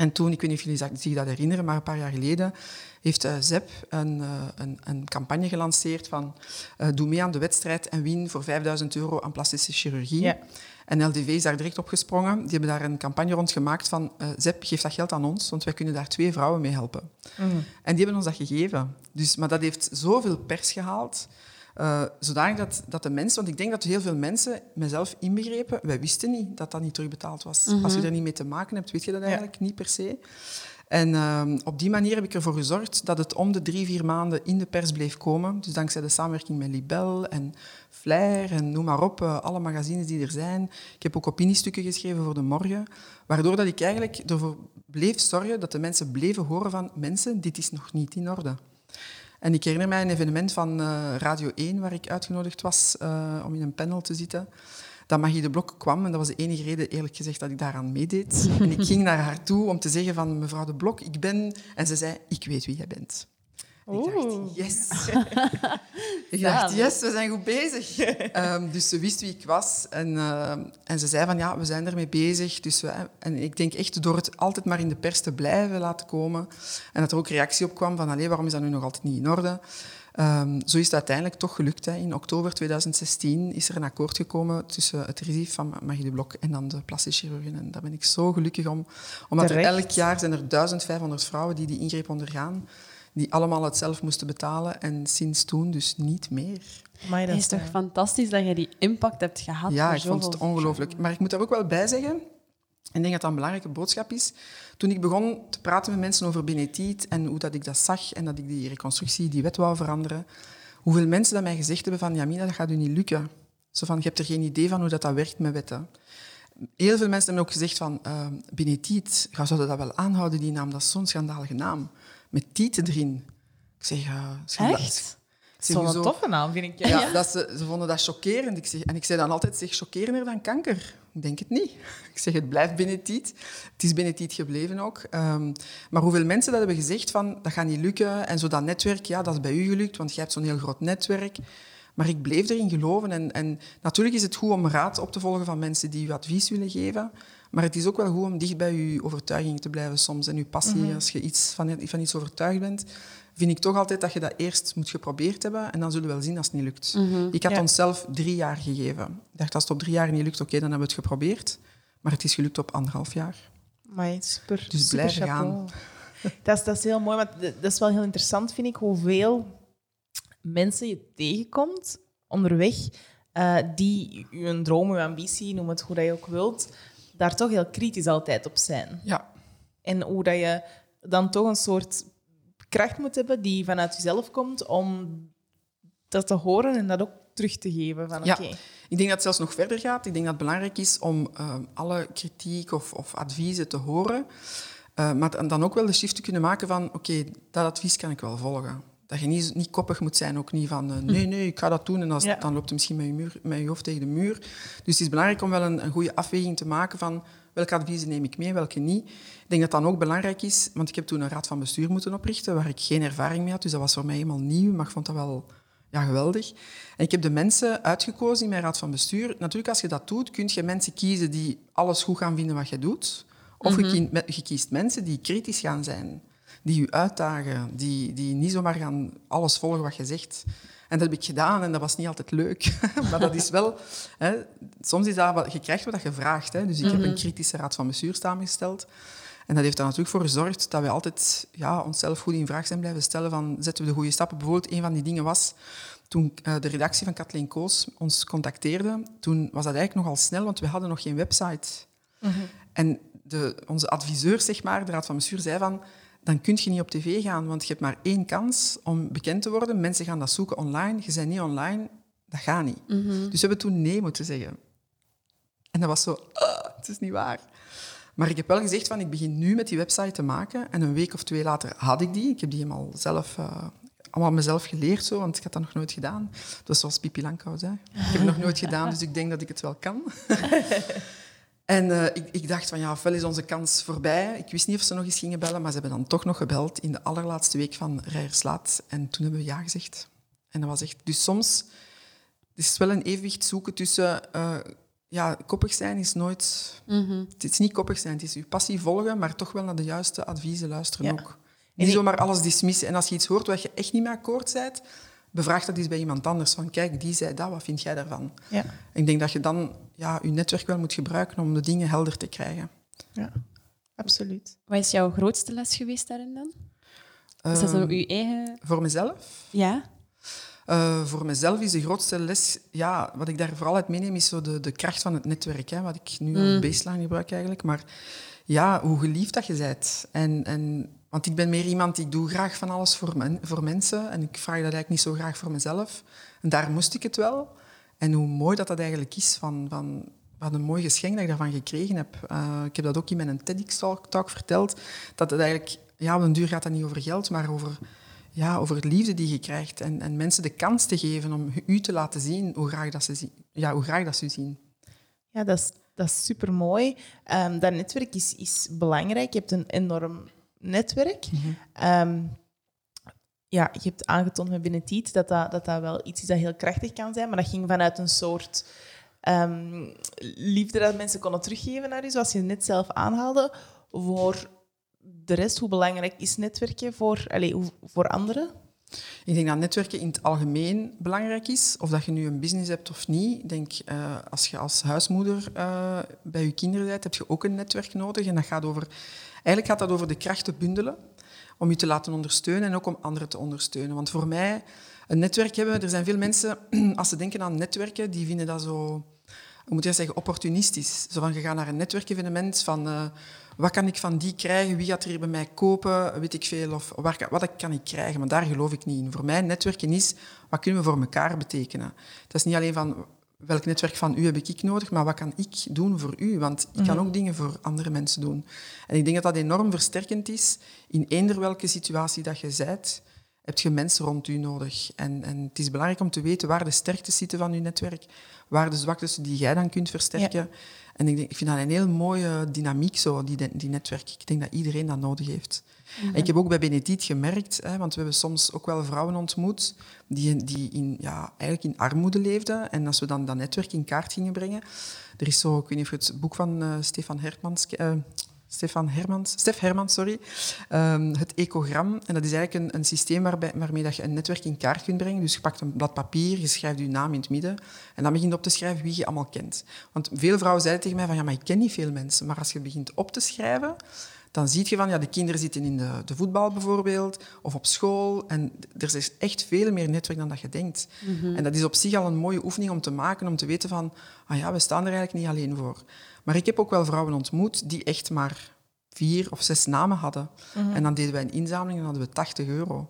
En toen, ik weet niet of jullie zich dat herinneren, maar een paar jaar geleden heeft uh, ZEP een, uh, een, een, campagne gelanceerd van uh, doe mee aan de wedstrijd en win voor 5000 euro aan plastische chirurgie. Ja. En LDV is daar direct op gesprongen. Die hebben daar een campagne rond gemaakt van ZEP, geef dat geld aan ons, want wij kunnen daar twee vrouwen mee helpen. Mm. En die hebben ons dat gegeven. Dus, maar dat heeft zoveel pers gehaald. Uh, zodanig dat, dat de mensen, want ik denk dat heel veel mensen, mezelf inbegrepen, wij wisten niet dat dat niet terugbetaald was. Mm -hmm. Als je er niet mee te maken hebt, weet je dat eigenlijk ja. niet per se. En uh, op die manier heb ik ervoor gezorgd dat het om de drie, vier maanden in de pers bleef komen. Dus dankzij de samenwerking met Libel en Flair en noem maar op, uh, alle magazines die er zijn. Ik heb ook opiniestukken geschreven voor de morgen, waardoor dat ik eigenlijk ervoor bleef zorgen dat de mensen bleven horen van mensen, dit is nog niet in orde. En ik herinner mij een evenement van uh, Radio 1 waar ik uitgenodigd was uh, om in een panel te zitten. Dat Magie de Blok kwam en dat was de enige reden, eerlijk gezegd, dat ik daaraan meedeed. (laughs) En ik ging naar haar toe om te zeggen van mevrouw de Blok, ik ben... En ze zei, ik weet wie jij bent. Ik dacht, yes. (laughs) ik dacht, yes, we zijn goed bezig. Um, dus ze wist wie ik was. En, uh, en ze zei van, ja, we zijn ermee bezig. Dus we, en ik denk echt door het altijd maar in de pers te blijven laten komen. En dat er ook reactie op kwam van, allee, waarom is dat nu nog altijd niet in orde? Um, zo is het uiteindelijk toch gelukt. Hè. In oktober 2016 is er een akkoord gekomen tussen het RISIF van Magie de Blok en dan de plastische chirurgen. En daar ben ik zo gelukkig om. Omdat Terecht. er elk jaar zijn er 1500 vrouwen die die ingreep ondergaan die allemaal het zelf moesten betalen en sinds toen dus niet meer.
Maar dat is toch fantastisch dat je die impact hebt gehad?
Ja, ik vond het ongelooflijk. Maar ik moet daar ook wel bij zeggen, en ik denk dat dat een belangrijke boodschap is, toen ik begon te praten met mensen over Benetiet en hoe dat ik dat zag en dat ik die reconstructie, die wet wou veranderen, hoeveel mensen dat mij gezegd hebben van Jamina, dat gaat u niet lukken. Zo van, je hebt er geen idee van hoe dat, dat werkt met wetten. Heel veel mensen hebben ook gezegd van, uh, Benetiet, ga zouden dat wel aanhouden, die naam, dat is zo'n schandalige naam met tieten erin. Ik zeg, uh,
Echt? Zo'n zo... toffe naam, vind ik.
Ja, ja. Dat ze, ze vonden dat chockerend. Ik zeg, en ik zei dan altijd, zeg, chockerender dan kanker. Ik denk het niet. (laughs) Ik zeg, het blijft Benetiet. Het is Benetiet gebleven ook. Um, maar hoeveel mensen dat hebben gezegd van, dat gaat niet lukken. En zo dat netwerk, ja, dat is bij u gelukt, want jij hebt zo'n heel groot netwerk. Maar ik bleef erin geloven. En, en natuurlijk is het goed om raad op te volgen van mensen die u advies willen geven. Maar het is ook wel goed om dicht bij je overtuiging te blijven soms. En je passie, mm -hmm. als je iets van, van iets overtuigd bent, vind ik toch altijd dat je dat eerst moet geprobeerd hebben. En dan zullen we wel zien als het niet lukt. Mm -hmm. Ik had ja. onszelf drie jaar gegeven. Ik dacht, als het op drie jaar niet lukt, oké, okay, dan hebben we het geprobeerd. Maar het is gelukt op anderhalf jaar.
Maar super,
dus
super
blijf gaan. (laughs)
Dat is, dat is heel mooi, maar dat is wel heel interessant, vind ik, hoeveel mensen je tegenkomt onderweg uh, die je droom, je ambitie, noem het hoe dat je ook wilt, daar toch heel kritisch altijd op zijn.
Ja.
En hoe dat je dan toch een soort kracht moet hebben die vanuit jezelf komt om dat te horen en dat ook terug te geven. Van,
Ja.
oké.
Ik denk dat het zelfs nog verder gaat. Ik denk dat het belangrijk is om eh, alle kritiek of, of adviezen te horen. Eh, maar dan- dan ook wel de shift te kunnen maken van... Oké, dat advies kan ik wel volgen. Dat je niet, niet koppig moet zijn. Ook niet van... eh, nee, nee, ik ga dat doen. En als,
Ja.
dan loopt je misschien met je, muur, met je hoofd tegen de muur. Dus het is belangrijk om wel een, een goede afweging te maken van... Welke adviezen neem ik mee, welke niet. Ik denk dat dat ook belangrijk is, want ik heb toen een raad van bestuur moeten oprichten waar ik geen ervaring mee had. Dus dat was voor mij helemaal nieuw, maar ik vond dat wel ja, geweldig. En ik heb de mensen uitgekozen in mijn raad van bestuur. Natuurlijk, als je dat doet, kun je mensen kiezen die alles goed gaan vinden wat je doet. Of je, kiest, me- je kiest mensen die kritisch gaan zijn, die je uitdagen, die, die niet zomaar gaan alles volgen wat je zegt. En dat heb ik gedaan en dat was niet altijd leuk. (laughs) maar dat is wel... Hè, soms is dat wat, je krijgt wat je vraagt. Hè. Dus ik heb een kritische raad van bestuur samengesteld. En dat heeft er natuurlijk voor gezorgd dat we altijd ja, onszelf goed in vraag zijn blijven stellen van zetten we de goede stappen. Bijvoorbeeld, een van die dingen was toen eh, de redactie van Kathleen Koos ons contacteerde. Toen was dat eigenlijk nogal snel, want we hadden nog geen website. En de, onze adviseur, zeg maar, de raad van bestuur, zei van dan kun je niet op tv gaan, want je hebt maar één kans om bekend te worden. Mensen gaan dat zoeken online. Je bent niet online, dat gaat niet. Dus we hebben toen nee moeten zeggen. En dat was zo, "Ah, het is niet waar. Maar ik heb wel gezegd van ik begin nu met die website te maken. En een week of twee later had ik die. Ik heb die helemaal zelf, eh, allemaal mezelf geleerd, zo, want ik had dat nog nooit gedaan. Dat was zoals Pipi Langkous. Hè. Ik heb het nog nooit gedaan, dus ik denk dat ik het wel kan. (laughs) En eh, ik, ik dacht van ja, ofwel is onze kans voorbij. Ik wist niet of ze nog eens gingen bellen, maar ze hebben dan toch nog gebeld in de allerlaatste week van Rijerslaat. En toen hebben we ja gezegd. En dat was echt... Dus soms het is wel een evenwicht zoeken tussen... eh, ja, koppig zijn is nooit... Het is niet koppig zijn, het is je passie volgen, maar toch wel naar de juiste adviezen luisteren
Ja.
ook. Niet zomaar alles dismissen. En als je iets hoort waar je echt niet mee akkoord bent, bevraag dat eens bij iemand anders. Van kijk, die zei dat, wat vind jij daarvan?
Ja.
Ik denk dat je dan ja, je netwerk wel moet gebruiken om de dingen helder te krijgen.
ja, absoluut.
Wat is jouw grootste les geweest daarin dan? Is dat zo
Ehm,
uw eigen...
Voor mezelf?
Ja?
Eh, voor mezelf is de grootste les, ja, wat ik daar vooral uit meeneem, is zo de, de kracht van het netwerk. Hè, wat ik nu als baseline gebruik eigenlijk. Maar ja, hoe geliefd dat je bent. En, en, want ik ben meer iemand, ik doe graag van alles voor, men, voor mensen. En ik vraag dat eigenlijk niet zo graag voor mezelf. En daar moest ik het wel. En hoe mooi dat dat eigenlijk is, van, van wat een mooi geschenk dat ik daarvan gekregen heb. Eh, ik heb dat ook in mijn TEDx-talk verteld, dat het eigenlijk, ja, op een duur gaat dat niet over geld, maar over, ja, over het liefde die je krijgt. En, en mensen de kans te geven om u te laten zien hoe graag dat ze, zien, ja, hoe graag dat ze zien.
Ja, dat is, dat is super mooi. dat netwerk is, is belangrijk. Je hebt een enorm netwerk. Ehm, ja, je hebt aangetoond met binnen Tiet dat dat, dat dat wel iets is dat heel krachtig kan zijn, maar dat ging vanuit een soort ehm, liefde dat mensen konden teruggeven naar je, zoals je net zelf aanhaalde. Voor de rest, hoe belangrijk is netwerken voor, allez, hoe- voor anderen?
Ik denk dat netwerken in het algemeen belangrijk is. Of dat je nu een business hebt of niet. Ik denk, eh, als je als huismoeder eh, bij je kinderen bent, heb je ook een netwerk nodig. En dat gaat over, eigenlijk gaat dat over de krachten bundelen. Om je te laten ondersteunen en ook om anderen te ondersteunen. Want voor mij, een netwerk hebben... Er zijn veel mensen, (clears throat) als ze denken aan netwerken, die vinden dat zo... Moet je dat zeggen? Opportunistisch. Zo van, je gaat naar een netwerkevenement van... eh, wat kan ik van die krijgen? Wie gaat er hier bij mij kopen? Weet ik veel. Of wat kan ik krijgen? Maar daar geloof ik niet in. Voor mij, netwerken is, wat kunnen we voor elkaar betekenen? Het is niet alleen van, welk netwerk van u heb ik nodig, maar wat kan ik doen voor u? Want ik kan ook dingen voor andere mensen doen. En ik denk dat dat enorm versterkend is. In eender welke situatie dat je bent, heb je mensen rond u nodig. En, en het is belangrijk om te weten waar de sterktes zitten van je netwerk, waar de zwaktes die jij dan kunt versterken. En ik, denk, ik vind dat een heel mooie dynamiek, zo, die, die netwerk. Ik denk dat iedereen dat nodig heeft. En ik heb ook bij Benediet gemerkt, hè, want we hebben soms ook wel vrouwen ontmoet die, die in, ja, eigenlijk in armoede leefden. En als we dan dat netwerk in kaart gingen brengen... Er is zo, ik weet niet of het boek van eh, Stefan Hermans... eh, Stefan Hermans, Stef Hermans, sorry. Ehm, het ecogram. En dat is eigenlijk een, een systeem waarbij, waarmee dat je een netwerk in kaart kunt brengen. Dus je pakt een blad papier, je schrijft je naam in het midden en dan begin je op te schrijven wie je allemaal kent. Want veel vrouwen zeiden tegen mij van ja, maar ik ken niet veel mensen. Maar als je begint op te schrijven, dan zie je van ja, de kinderen zitten in de, de voetbal bijvoorbeeld of op school. En er is echt veel meer netwerk dan dat je denkt. En dat is op zich al een mooie oefening om te maken, om te weten van ah ja, we staan er eigenlijk niet alleen voor. Maar ik heb ook wel vrouwen ontmoet die echt maar vier of zes namen hadden. En dan deden wij een inzameling en hadden we 80 euro.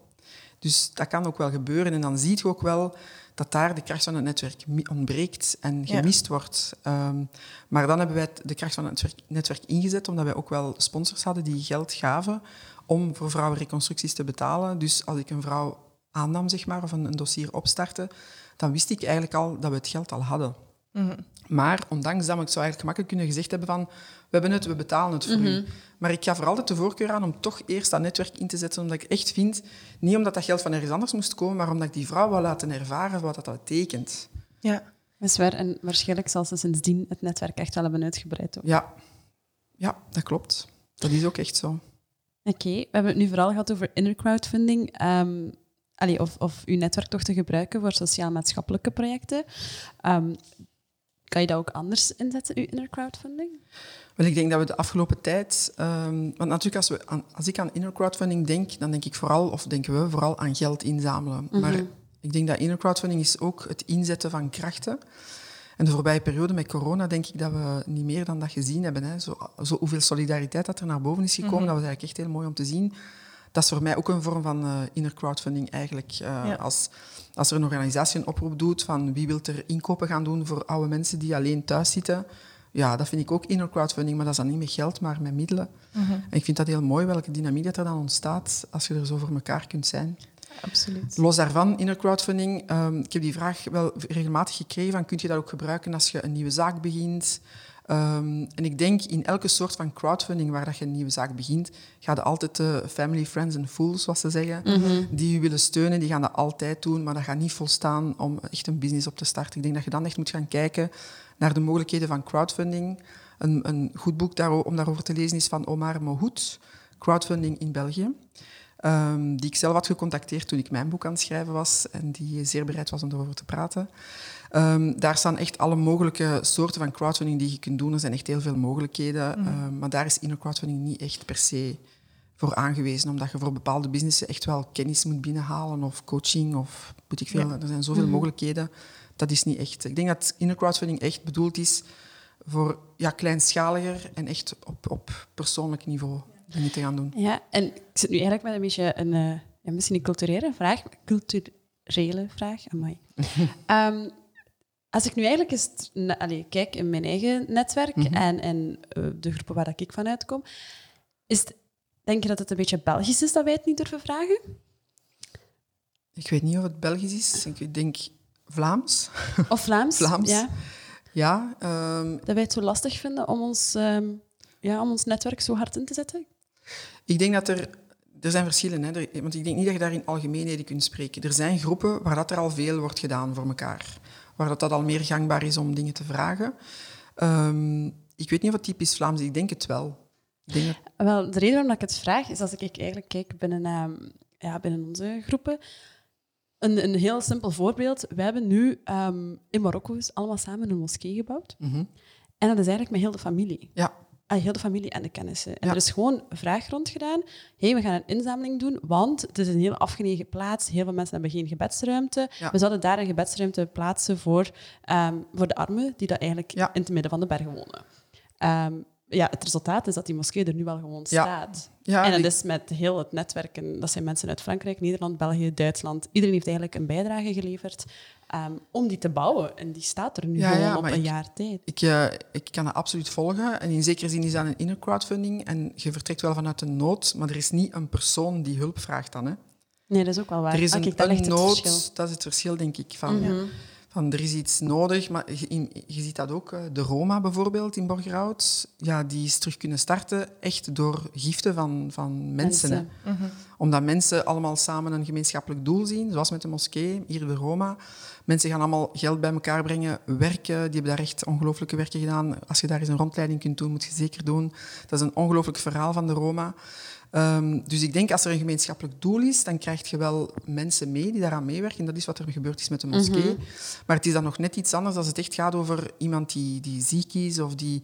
Dus dat kan ook wel gebeuren. En dan zie je ook wel dat daar de kracht van het netwerk ontbreekt en gemist wordt. Ehm, maar dan hebben wij de kracht van het netwerk, ingezet, omdat wij ook wel sponsors hadden die geld gaven om voor vrouwenreconstructies te betalen. Dus als ik een vrouw aannam, zeg maar, of een, een dossier opstartte, dan wist ik eigenlijk al dat we het geld al hadden. Mhm. Maar ondanks dat, ik zou eigenlijk gemakkelijk kunnen gezegd hebben van we hebben het, we betalen het voor u. Mhm. Maar ik ga vooral altijd de voorkeur aan om toch eerst dat netwerk in te zetten, omdat ik echt vind, niet omdat dat geld van ergens anders moest komen, maar omdat ik die vrouw wil laten ervaren wat dat betekent.
Ja, dat is waar. En waarschijnlijk zal ze sindsdien het netwerk echt wel hebben uitgebreid. Ook.
Ja. ja, dat klopt. Dat is ook echt zo.
Oké, we hebben het nu vooral gehad over inner crowdfunding. Um, of, of uw netwerk toch te gebruiken voor sociaal-maatschappelijke projecten. Um, kan je dat ook anders inzetten, uw inner crowdfunding?
Wel, ik denk dat we de afgelopen tijd... Um, want natuurlijk, als, we aan, als ik aan inner crowdfunding denk, dan denk ik vooral, of denken we vooral aan geld inzamelen. Mhm. Maar ik denk dat inner crowdfunding is ook het inzetten van krachten. En de voorbije periode met corona denk ik dat we niet meer dan dat gezien hebben. Hè. Zo, zo hoeveel solidariteit dat er naar boven is gekomen, mhm. dat was eigenlijk echt heel mooi om te zien. Dat is voor mij ook een vorm van uh, inner crowdfunding eigenlijk. Uh, als, als er een organisatie een oproep doet van wie wil er inkopen gaan doen voor oude mensen die alleen thuis zitten, ja, dat vind ik ook inner crowdfunding, maar dat is dan niet met geld, maar met middelen. Mhm. En ik vind dat heel mooi, welke dynamiek dat er dan ontstaat als je er zo voor elkaar kunt zijn.
Absoluut.
Los daarvan, inner crowdfunding, um, ik heb die vraag wel regelmatig gekregen van, kun je dat ook gebruiken als je een nieuwe zaak begint? Um, en ik denk in elke soort van crowdfunding waar dat je een nieuwe zaak begint, ga je altijd de family, friends en fools, zoals ze zeggen, mhm. die je willen steunen, die gaan dat altijd doen, maar dat gaat niet volstaan om echt een business op te starten. Ik denk dat je dan echt moet gaan kijken naar de mogelijkheden van crowdfunding. Een, een goed boek daar, om daarover te lezen is van Omar Mohout, Crowdfunding in België. Um, die ik zelf had gecontacteerd toen ik mijn boek aan het schrijven was en die zeer bereid was om erover te praten. Um, daar staan echt alle mogelijke soorten van crowdfunding die je kunt doen. Er zijn echt heel veel mogelijkheden, mm. um, maar daar is inner crowdfunding niet echt per se voor aangewezen, omdat je voor bepaalde businessen echt wel kennis moet binnenhalen of coaching of weet ik veel. Er zijn zoveel mm. mogelijkheden. Dat is niet echt. Ik denk dat inner crowdfunding echt bedoeld is voor ja, kleinschaliger en echt op, op persoonlijk niveau dingen te gaan doen.
Ja, en ik zit nu eigenlijk met een beetje een, uh, ja, misschien een culturele vraag, culturele vraag, amai. um, (laughs) als ik nu eigenlijk eens allez, kijk in mijn eigen netwerk mhm. en, en uh, de groepen waar ik vanuit kom, is denk je dat het een beetje Belgisch is dat wij het niet durven vragen?
Ik weet niet of het Belgisch is. Ik denk Vlaams. (laughs)
Of Vlaams,
Vlaams.
ja.
Ja.
Um... Dat wij het zo lastig vinden om ons, um, ja, om ons netwerk zo hard in te zetten?
Ik denk dat er... Er zijn verschillen, hè. want ik denk niet dat je daar in algemeenheden kunt spreken. Er zijn groepen waar dat er al veel wordt gedaan voor elkaar waar dat, dat al meer gangbaar is om dingen te vragen. Um, ik weet niet of het typisch Vlaams is, ik denk het wel.
Wel, de reden waarom ik het vraag, is als ik eigenlijk kijk binnen, uh, ja, binnen onze groepen. Een, een heel simpel voorbeeld. We hebben nu um, in Marokko allemaal samen een moskee gebouwd. Mm -hmm. En dat is eigenlijk met heel de familie.
Ja.
Ah, heel de familie en de kennissen. En er is gewoon een vraag rond gedaan. hey, we gaan een inzameling doen, want het is een heel afgelegen plaats. Heel veel mensen hebben geen gebedsruimte. We zouden daar een gebedsruimte plaatsen voor, ehm, voor de armen die daar eigenlijk in het midden van de bergen wonen. Um, ja, het resultaat is dat die moskee er nu wel gewoon staat. Ja, en dat is met heel het netwerk. En dat zijn mensen uit Frankrijk, Nederland, België, Duitsland. Iedereen heeft eigenlijk een bijdrage geleverd um, om die te bouwen. En die staat er nu ja, gewoon op een jaar tijd.
Ik, uh, ik kan dat absoluut volgen. En in zekere zin is dat een inner crowdfunding. En je vertrekt wel vanuit een nood, maar er is niet een persoon die hulp vraagt dan. Hè.
Nee, dat is ook wel waar.
Er is een, een nood, dat is het verschil, denk ik. Van, mm -hmm van er is iets nodig, maar je, je ziet dat ook. De Roma bijvoorbeeld in Borgerhout, ja, die is terug kunnen starten echt door giften van, van mensen. Mhm. Omdat mensen allemaal samen een gemeenschappelijk doel zien, zoals met de moskee, hier de Roma. Mensen gaan allemaal geld bij elkaar brengen, werken. Die hebben daar echt ongelooflijke werken gedaan. Als je daar eens een rondleiding kunt doen, moet je zeker doen. Dat is een ongelooflijk verhaal van de Roma. Um, dus ik denk als er een gemeenschappelijk doel is, dan krijg je wel mensen mee die daaraan meewerken. Dat is wat er gebeurd is met de moskee. Mhm. Maar het is dan nog net iets anders als het echt gaat over iemand die, die ziek is. Of die,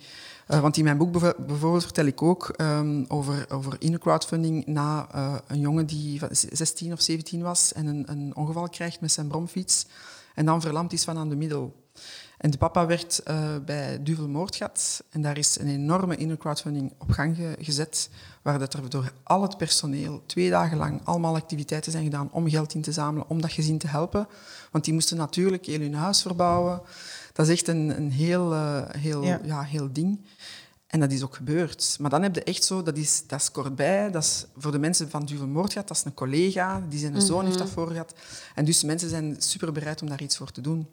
uh, want in mijn boek bijvoorbeeld vertel ik ook um, over, over inner crowdfunding na uh, een jongen die 16 of 17 was en een, een ongeval krijgt met zijn bromfiets en dan verlamd is van aan de middel. En de papa werkt uh, bij Duvel Moordgat. En daar is een enorme inner crowdfunding op gang gezet. Waar dat er door al het personeel twee dagen lang allemaal activiteiten zijn gedaan om geld in te zamelen, om dat gezin te helpen. Want die moesten natuurlijk heel hun huis verbouwen. Dat is echt een, een heel, uh, heel, ja. ja. heel ding. En dat is ook gebeurd. Maar dan heb je echt zo, dat is, dat is kort bij, dat is voor de mensen van Duvel Moordgat, dat is een collega, die zijn zoon heeft dat voor gehad. En dus mensen zijn super bereid om daar iets voor te doen.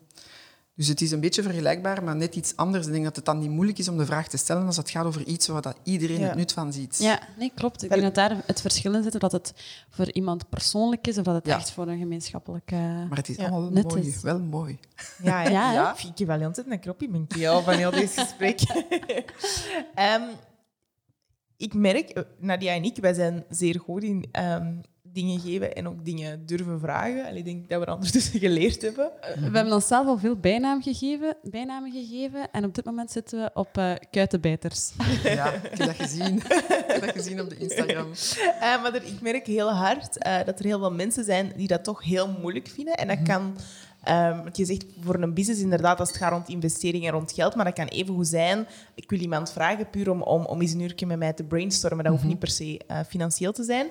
Dus het is een beetje vergelijkbaar, maar net iets anders. Ik denk dat het dan niet moeilijk is om de vraag te stellen als het gaat over iets waar dat iedereen het nut van ziet.
Ja, nee, klopt. Ik denk dat daar het verschil in zit, dat het voor iemand persoonlijk is of dat het echt voor een gemeenschappelijke
Maar het is allemaal mooi, is. wel mooi.
Ja, (laughs) ja, ja. vind je wel ontzettend een knop in mijn keel van heel deze (laughs) gesprek. um, (laughs) ik merk, Nadia en ik, wij zijn zeer goed in um, dingen geven en ook dingen durven vragen. ik denk dat we er ondertussen geleerd hebben.
We hebben onszelf al veel bijnaam gegeven, bijnamen gegeven en op dit moment zitten we op uh, kuitenbijters. (laughs)
Ja, ik heb dat gezien. ik heb dat gezien op de Instagram.
Uh, (laughs) maar er, ik merk heel hard uh, dat er heel veel mensen zijn die dat toch heel moeilijk vinden. En dat mm kan... Um, je zegt voor een business inderdaad, als het gaat rond investeringen en rond geld, maar dat kan even goed zijn. Ik wil iemand vragen puur om, om, om eens een uurtje met mij te brainstormen. Dat hoeft niet per se uh, financieel te zijn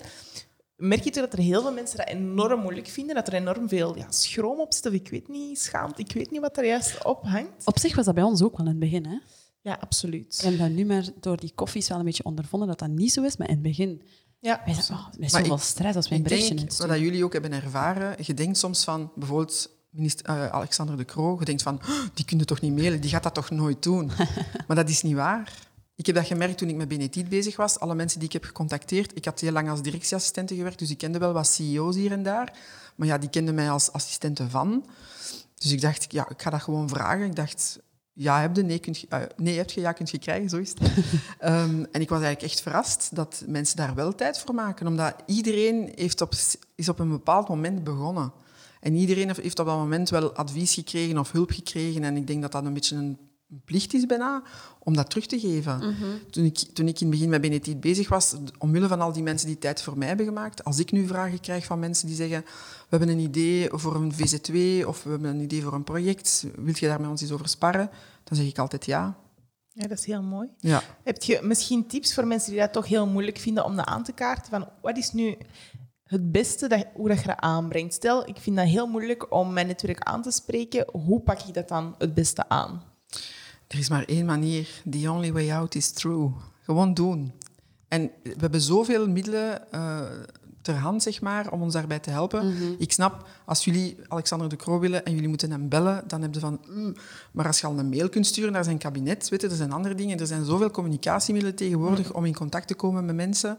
merk je toch dat er heel veel mensen dat enorm moeilijk vinden, dat er enorm veel ja, schroom op zit, of ik weet niet, schaamt, ik weet niet wat er juist op hangt.
Op zich was dat bij ons ook wel in het begin, hè?
Ja, absoluut.
We hebben dat nu maar door die koffies wel een beetje ondervonden dat dat niet zo is, maar in het begin... Ja. Wij zijn, oh, zoveel stress als wij een berichtje
denk, Wat jullie ook hebben ervaren, je denkt soms van, bijvoorbeeld minister, uh, Alexander de Croo, je denkt van, oh, die kunnen toch niet mailen, die gaat dat toch nooit doen. (laughs) maar dat is niet waar. Ik heb dat gemerkt toen ik met Benetiet bezig was. Alle mensen die ik heb gecontacteerd, ik had heel lang als directieassistente gewerkt, dus ik kende wel wat CEO's hier en daar. Maar ja, die kenden mij als assistente van. Dus ik dacht, ja, ik ga dat gewoon vragen. Ik dacht, ja heb je, nee, kunt je, uh, nee heb je, ja kunt je krijgen, zo is het. um, (laughs) en ik was eigenlijk echt verrast dat mensen daar wel tijd voor maken, omdat iedereen heeft op, is op een bepaald moment begonnen. En iedereen heeft op dat moment wel advies gekregen of hulp gekregen. En ik denk dat dat een beetje een plicht is bijna om dat terug te geven. Mhm. toen, ik, toen ik in het begin met Benetiet bezig was, omwille van al die mensen die tijd voor mij hebben gemaakt, als ik nu vragen krijg van mensen die zeggen we hebben een idee voor een VZ2 of we hebben een idee voor een project, wil je daar met ons eens over sparren? Dan zeg ik altijd ja.
Ja, dat is heel mooi.
Ja.
Heb je misschien tips voor mensen die dat toch heel moeilijk vinden om dat aan te kaarten? Van, wat is nu het beste dat, hoe dat je dat aanbrengt? Stel, ik vind dat heel moeilijk om mijn netwerk aan te spreken. Hoe pak ik dat dan het beste aan?
Er is maar één manier. The only way out is through. Gewoon doen. En we hebben zoveel middelen uh, ter hand, zeg maar, om ons daarbij te helpen. Mhm. Ik snap, als jullie Alexander de Croo willen en jullie moeten hem bellen, dan heb je van... Mm, maar als je al een mail kunt sturen naar zijn kabinet, weet je, er zijn andere dingen. Er zijn zoveel communicatiemiddelen tegenwoordig om in contact te komen met mensen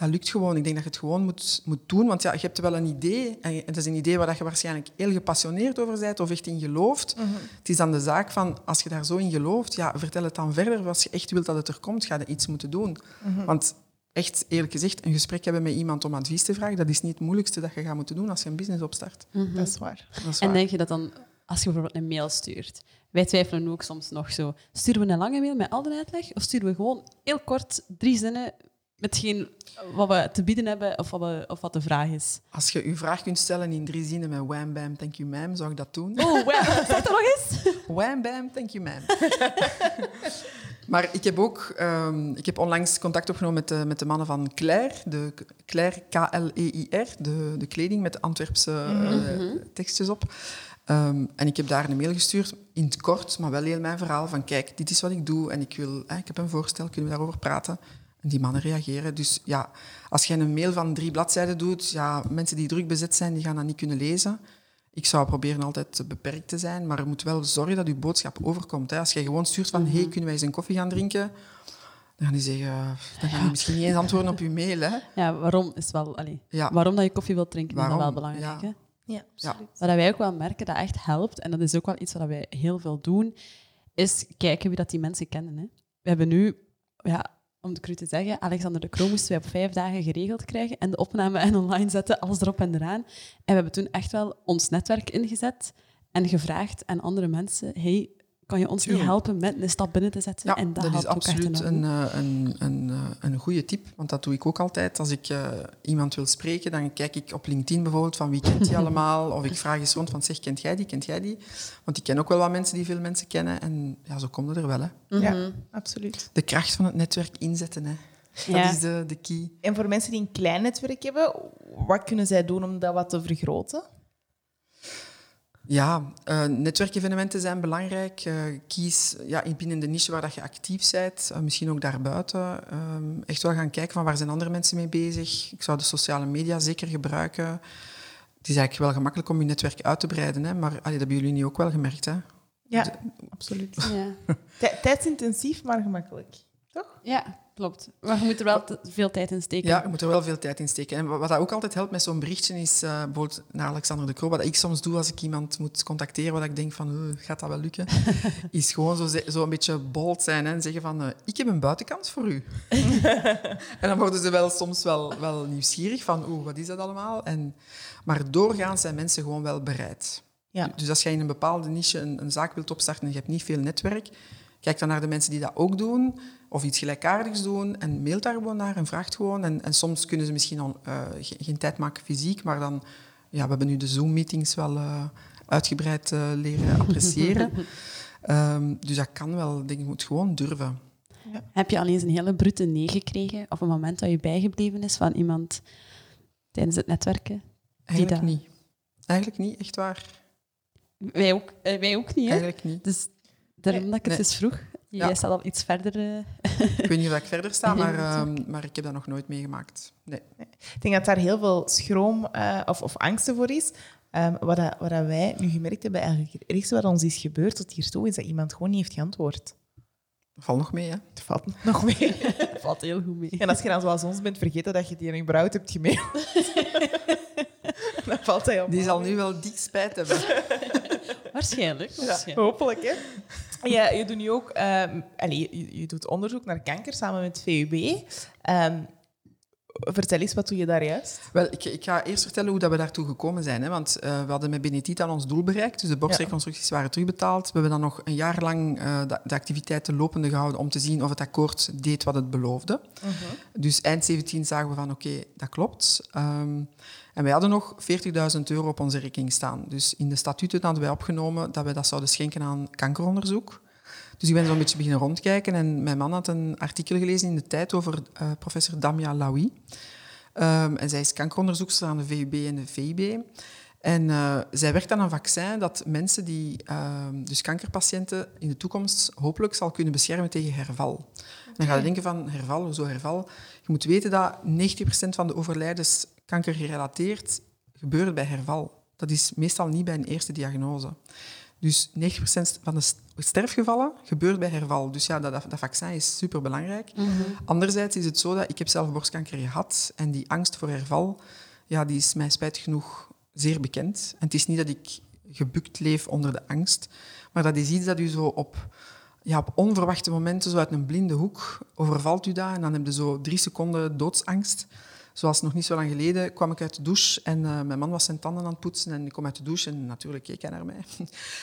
dat lukt gewoon. Ik denk dat je het gewoon moet, moet doen. Want ja, je hebt wel een idee. En het is een idee waar je waarschijnlijk heel gepassioneerd over bent of echt in gelooft. Mhm. Het is dan de zaak van, als je daar zo in gelooft, ja, vertel het dan verder. Als je echt wilt dat het er komt, ga je iets moeten doen. Mhm. Want echt, eerlijk gezegd, een gesprek hebben met iemand om advies te vragen, dat is niet het moeilijkste dat je gaat moeten doen als je een business opstart.
Mhm. Dat, is waar.
dat is waar. En denk je dat dan, als je bijvoorbeeld een mail stuurt, wij twijfelen ook soms nog zo. Sturen we een lange mail met al de uitleg? Of sturen we gewoon heel kort drie zinnen hetgeen wat we te bieden hebben of wat, we, of wat de vraag is.
Als je uw vraag kunt stellen in drie zinnen met wham, bam, thank you, ma'am, zou ik dat doen.
Oh, wham. (laughs) zeg dat nog eens.
Wham, bam, thank you, ma'am. (laughs) maar ik heb ook um, ik heb onlangs contact opgenomen met de, met de mannen van Claire, de Claire, K-L-E-I-R, de, de kleding met de Antwerpse uh, tekstjes op. Um, en ik heb daar een mail gestuurd, in het kort, maar wel heel mijn verhaal van kijk, dit is wat ik doe en ik, wil, eh, ik heb een voorstel, kunnen we daarover praten? En die mannen reageren. Dus ja, als je een mail van drie bladzijden doet, ja, mensen die druk bezet zijn, die gaan dat niet kunnen lezen. Ik zou proberen altijd beperkt te zijn, maar je moet wel zorgen dat je boodschap overkomt. Hè. Als je gewoon stuurt van, hey, mhm. kunnen wij eens een koffie gaan drinken? Dan gaan die zeggen, dan gaan die misschien niet eens antwoorden op je mail. Hè.
Ja, waarom is wel, allee, ja. waarom dat je koffie wilt drinken, waarom? is wel belangrijk. Ja. Hè?
Ja, absoluut.
Wat wij ook wel merken dat echt helpt, en dat is ook wel iets wat wij heel veel doen, is kijken wie dat die mensen kennen. Hè. We hebben nu ja, om het cru te zeggen, Alexander de Croo moesten wij op vijf dagen geregeld krijgen en de opname en online zetten, alles erop en eraan. En we hebben toen echt wel ons netwerk ingezet en gevraagd aan andere mensen, hey, kan je ons niet helpen met een stap binnen te zetten?
Ja,
en dat,
dat, is absoluut
enorm.
een, eh, een, een, eh, een goede tip. Want dat doe ik ook altijd. Als ik eh, iemand wil spreken, dan kijk ik op LinkedIn bijvoorbeeld van wie kent (laughs) die allemaal. Of ik vraag eens rond van zeg, kent jij die, kent jij die? Want ik ken ook wel wat mensen die veel mensen kennen. En ja, zo komt het er wel. Hè.
Mhm.
Ja, absoluut.
De kracht van het netwerk inzetten, hè. dat
Ja.
is de, de key.
En voor mensen die een klein netwerk hebben, wat kunnen zij doen om dat wat te vergroten?
Ja, eh, netwerkevenementen zijn belangrijk. Eh, kies ja, in- binnen de niche waar dat je actief bent, eh, misschien ook daarbuiten. Ehm, echt wel gaan kijken van waar zijn andere mensen mee bezig. Ik zou de sociale media zeker gebruiken. Het is eigenlijk wel gemakkelijk om je netwerk uit te breiden, hè, maar allee, dat hebben jullie nu ook wel gemerkt. Hè?
Ja, absoluut. (laughs)
Ja.
Tij- Tijdsintensief, maar gemakkelijk. Toch?
ja, klopt. Maar je moet er wel veel tijd in steken.
Ja, je moet er wel veel tijd in steken. En wat dat ook altijd helpt met zo'n berichtje is eh, bijvoorbeeld naar Alexander de Croo. Wat ik soms doe als ik iemand moet contacteren, wat ik denk van, "Eh, gaat dat wel lukken? (laughs) is gewoon zo, zo een beetje bold zijn hè, en zeggen van, eh, ik heb een buitenkans voor u. (laughs) en dan worden ze wel soms wel, wel nieuwsgierig van, oeh, wat is dat allemaal? En, maar doorgaans zijn mensen gewoon wel bereid.
Ja.
Dus als jij in een bepaalde niche een, een zaak wilt opstarten en je hebt niet veel netwerk, kijk dan naar de mensen die dat ook doen, of iets gelijkaardigs doen, en mailt daar gewoon naar en vraagt gewoon. En, en soms kunnen ze misschien al, eh, ge- geen tijd maken fysiek, maar dan... Ja, we hebben nu de Zoom-meetings wel eh, uitgebreid eh, leren (laughs) appreciëren. Ehm, dus dat kan wel. Ik denk, je moet gewoon durven.
Heb je al eens een hele brute nee gekregen? Of een moment dat je bijgebleven is van iemand tijdens het netwerken?
Eigenlijk
dat-
niet. Eigenlijk niet, echt waar.
Wij ook, eh, wij ook niet, hè?
Eigenlijk niet.
Dus daarom dat ik het
Nee.
eens vroeg. Jij
Ja.
staat al iets verder. eh.
Ik weet niet of ik verder sta, (laughs) maar, ehm, maar ik heb dat nog nooit meegemaakt. Nee.
Ik denk dat daar heel veel schroom eh, of, of angsten voor is. Ehm, wat, dat, wat dat wij nu gemerkt hebben, eigenlijk het ergste wat ons is gebeurd tot hiertoe, is dat iemand gewoon niet heeft geantwoord.
Valt nog mee, hè?
Het valt nog mee. (laughs)
Valt heel goed mee.
En als je dan zoals ons bent vergeten dat je die in überhaupt hebt gemaild, (laughs) dan valt hij op.
Die zal nu wel dik spijt hebben.
Waarschijnlijk.
Ja,
waarschijnlijk.
hopelijk, hè. Ja, je doet nu ook ehm, allee, je, je doet onderzoek naar kanker samen met VUB. Ehm, vertel eens, wat doe je daar juist?
Wel, ik, ik ga eerst vertellen hoe dat we daartoe gekomen zijn. Hè? Want eh, we hadden met Benetiet al ons doel bereikt. Dus de borstreconstructies waren terugbetaald. We hebben dan nog een jaar lang eh, de, de activiteiten lopende gehouden om te zien of het akkoord deed wat het beloofde. Dus eind 17 zagen we van oké, dat klopt. Ehm, en wij hadden nog 40.000 euro op onze rekening staan. Dus in de statuten hadden wij opgenomen dat wij dat zouden schenken aan kankeronderzoek. Dus ik ben zo'n beetje beginnen rondkijken en mijn man had een artikel gelezen in de tijd over eh, professor Damia Lawi. Ehm, en zij is kankeronderzoekster aan de VUB en de VIB. En eh, zij werkt aan een vaccin dat mensen die, ehm, dus kankerpatiënten, in de toekomst hopelijk zal kunnen beschermen tegen herval. Dan ga je denken van herval, hoezo herval? Je moet weten dat 90% van de overlijdens kankergerelateerd gebeurt bij herval. Dat is meestal niet bij een eerste diagnose. Dus 90% van de st- sterfgevallen gebeurt bij herval. Dus ja, dat, dat, vaccin is superbelangrijk. Anderzijds is het zo dat ik heb zelf borstkanker gehad en die angst voor herval, ja, die is mij spijtig genoeg zeer bekend. En het is niet dat ik gebukt leef onder de angst, maar dat is iets dat u zo op, ja, op onverwachte momenten, zo uit een blinde hoek, overvalt u dat en dan heb je zo drie seconden doodsangst. Zoals nog niet zo lang geleden kwam ik uit de douche en eh, mijn man was zijn tanden aan het poetsen en ik kom uit de douche en natuurlijk keek hij naar mij.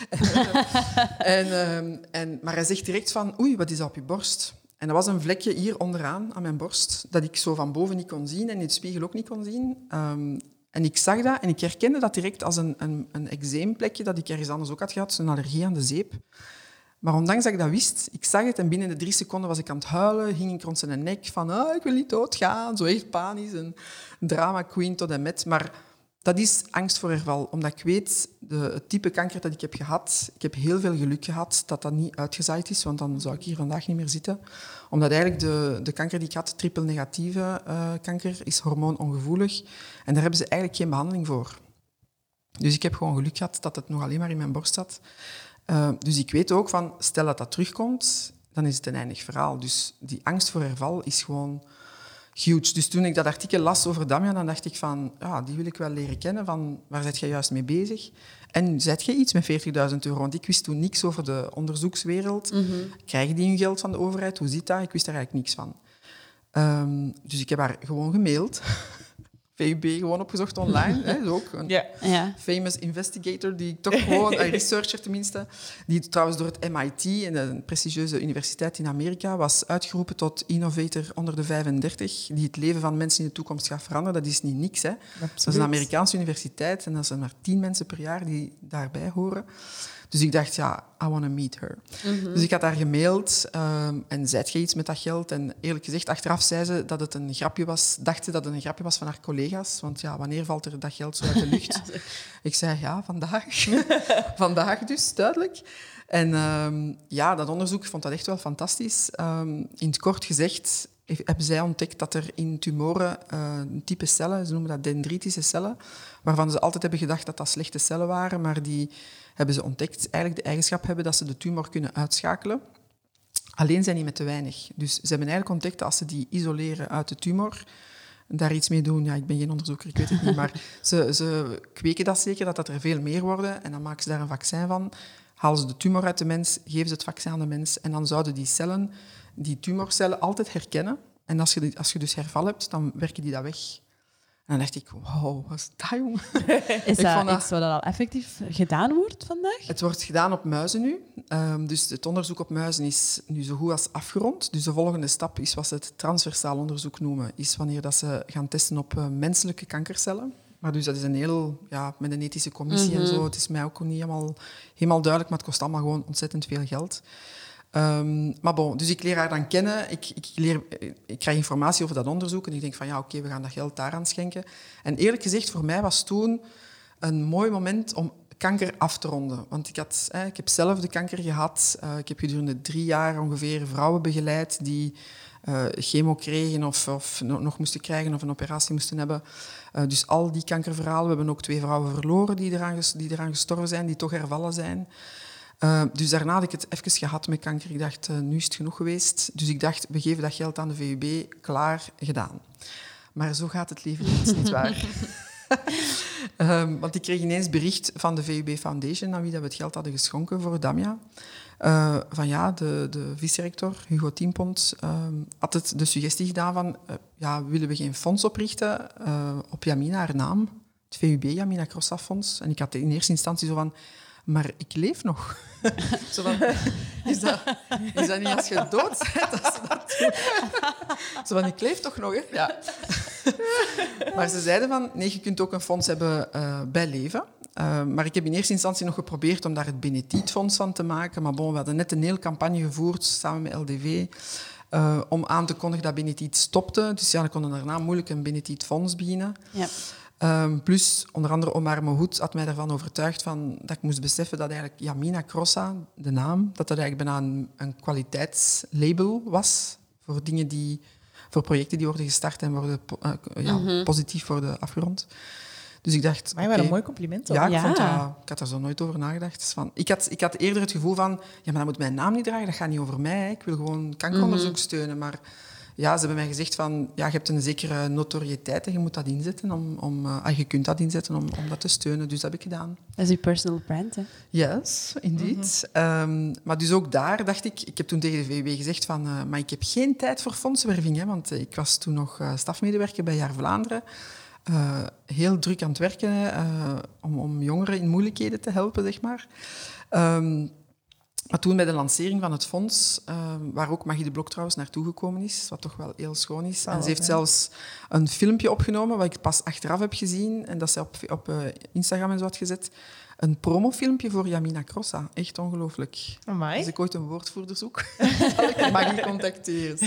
(laughs) en, ehm, en, maar hij zegt direct van, oei, wat is dat op je borst? En dat was een vlekje hier onderaan aan mijn borst, dat ik zo van boven niet kon zien en in de spiegel ook niet kon zien. Ehm, en ik zag dat en ik herkende dat direct als een, een, een dat ik ergens anders ook had gehad, een allergie aan de zeep. Maar ondanks dat ik dat wist, ik zag het en binnen de drie seconden was ik aan het huilen, hing ik rond zijn nek van ah, ik wil niet doodgaan, zo echt panisch, een drama queen tot en met. Maar dat is angst voor herval, omdat ik weet, de, het type kanker dat ik heb gehad, ik heb heel veel geluk gehad dat dat niet uitgezaaid is, want dan zou ik hier vandaag niet meer zitten. Omdat eigenlijk de, de kanker die ik had, triple-negatieve eh, kanker, is hormoonongevoelig. En daar hebben ze eigenlijk geen behandeling voor. Dus ik heb gewoon geluk gehad dat het nog alleen maar in mijn borst zat. Uh, dus ik weet ook van, stel dat dat terugkomt, dan is het een eindig verhaal. Dus die angst voor herval is gewoon huge. Dus toen ik dat artikel las over Damian, dan dacht ik van, ja, die wil ik wel leren kennen. Van, waar zit jij juist mee bezig? En zet je iets met 40.000 euro? Want ik wist toen niks over de onderzoekswereld. Mm -hmm. Krijgen die hun geld van de overheid? Hoe zit dat? Ik wist daar eigenlijk niks van. Um, dus ik heb haar gewoon gemaild. (laughs) VUB gewoon opgezocht online. (laughs) hè, is ook een
Ja.
Ja.
famous investigator, die toch gewoon, een researcher tenminste, die trouwens door het MIT, een prestigieuze universiteit in Amerika, was uitgeroepen tot innovator onder de 35, die het leven van mensen in de toekomst gaat veranderen. Dat is niet niks. Hè. Dat is een Amerikaanse universiteit en dat zijn maar tien mensen per jaar die daarbij horen. Dus ik dacht, ja, I want to meet her. Dus ik had haar gemaild ehm, en zei je iets met dat geld? En eerlijk gezegd, achteraf zei ze dat het een grapje was, dacht ze dat het een grapje was van haar collega's. Want ja, wanneer valt er dat geld zo uit de (laughs) lucht? ik zei, ja, vandaag. (laughs) vandaag dus, duidelijk. En ehm, ja, dat onderzoek, vond dat echt wel fantastisch. Ehm, in het kort gezegd hebben zij ontdekt dat er in tumoren eh, een type cellen, ze noemen dat dendritische cellen, waarvan ze altijd hebben gedacht dat dat slechte cellen waren, maar die hebben ze ontdekt eigenlijk de eigenschap hebben dat ze de tumor kunnen uitschakelen. Alleen zijn die met te weinig. Dus ze hebben eigenlijk ontdekt dat als ze die isoleren uit de tumor, daar iets mee doen. Ja, ik ben geen onderzoeker, ik weet het niet. Maar ze, ze kweken dat zeker, dat dat er veel meer worden. En dan maken ze daar een vaccin van. Halen ze de tumor uit de mens, geven ze het vaccin aan de mens. En dan zouden die cellen, die tumorcellen, altijd herkennen. En als je, die- als je dus herval hebt, dan werken die dat weg. En dan dacht ik, wow, wat is dat, jong? (laughs)
Is dat iets wat al effectief gedaan wordt vandaag?
Het wordt gedaan op muizen nu. Ehm, dus het onderzoek op muizen is nu zo goed als afgerond. Dus de volgende stap is wat ze het transversaal onderzoek noemen. Is wanneer dat ze gaan testen op eh, menselijke kankercellen. Maar dus dat is een heel, ja, met een ethische commissie en zo. Het is mij ook niet helemaal, helemaal duidelijk, maar het kost allemaal gewoon ontzettend veel geld. Ehm, maar bon, dus ik leer haar dan kennen. Ik, ik, leer, ik krijg informatie over dat onderzoek en ik denk van ja, oké, we gaan dat geld daaraan schenken. En eerlijk gezegd, voor mij was toen een mooi moment om kanker af te ronden. Want ik, had, hè, ik heb zelf de kanker gehad. Eh, ik heb gedurende drie jaar ongeveer vrouwen begeleid die eh, chemo kregen of, of no- nog moesten krijgen of een operatie moesten hebben. Eh, dus al die kankerverhalen. We hebben ook twee vrouwen verloren die eraan, die eraan gestorven zijn, die toch hervallen zijn. Uh, dus daarna had ik het even gehad met kanker. Ik dacht, uh, nu is het genoeg geweest. Dus ik dacht, we geven dat geld aan de VUB. Klaar, gedaan. Maar zo gaat het leven niet, niet waar? um, (laughs) want ik kreeg ineens bericht van de VUB Foundation, aan wie dat we het geld hadden geschonken voor Damia. Uh, van ja, de, de vice-rector, Hugo Tiempont, um, had het de suggestie gedaan van, uh, ja, willen we geen fonds oprichten op Jamina, haar naam? Het VUB, Jamina Crossa Fonds. En ik had in eerste instantie zo van, maar ik leef nog. (laughs) Zo is, dat, dat niet als je dood bent? Ze dat? Zo van, ik leef toch nog, hè? Ja. (laughs) Maar ze zeiden van, nee, je kunt ook een fonds hebben uh, bij leven. Uh, maar ik heb in eerste instantie nog geprobeerd om daar het Benetiet-fonds van te maken. Maar bon, we hadden net een hele campagne gevoerd, samen met LDV, uh, om aan te kondigen dat Benetiet stopte. Dus ja, dan konden daarna moeilijk een Benetiet-fonds beginnen.
Ja.
Um, plus, onder andere Omar Mohoed had mij ervan overtuigd van, dat ik moest beseffen dat eigenlijk Yamina Crossa, de naam, dat dat eigenlijk bijna een, een kwaliteitslabel was voor dingen die, voor projecten die worden gestart en worden uh, ja, mm -hmm. positief worden afgerond. Dus ik dacht...
Maar je okay, een mooi compliment.
Ja, ik,
ja.
Vond dat, ik had er zo nooit over nagedacht. Dus van, ik, had, ik had eerder het gevoel van, ja, maar dat moet mijn naam niet dragen, dat gaat niet over mij. Hè. Ik wil gewoon kankeronderzoek mm -hmm. steunen, maar ja, ze hebben mij gezegd van, ja, je hebt een zekere notoriëteit en je moet dat inzetten, om, om, uh, je kunt dat inzetten om, om dat te steunen. Dus dat heb ik gedaan.
Dat is je personal brand, hè?
Yes, indeed. Mm -hmm. um, maar dus ook daar dacht ik, ik heb toen tegen de VUB gezegd van, uh, maar ik heb geen tijd voor fondswerving, hè, want ik was toen nog stafmedewerker bij Jaar Vlaanderen. Uh, heel druk aan het werken om, om jongeren in moeilijkheden te helpen, zeg maar. Um, maar toen bij de lancering van het fonds, uh, waar ook Magie de Blok trouwens naartoe gekomen is, wat toch wel heel schoon is.
Oh,
en ze heeft
ja.
zelfs een filmpje opgenomen, wat ik pas achteraf heb gezien, en dat ze op, op uh, Instagram en zo had gezet. Een promofilmpje voor Jamina Crossa. Echt ongelooflijk. Als ik ooit een woordvoerder zoek, (laughs) zal ik Magie contacteren.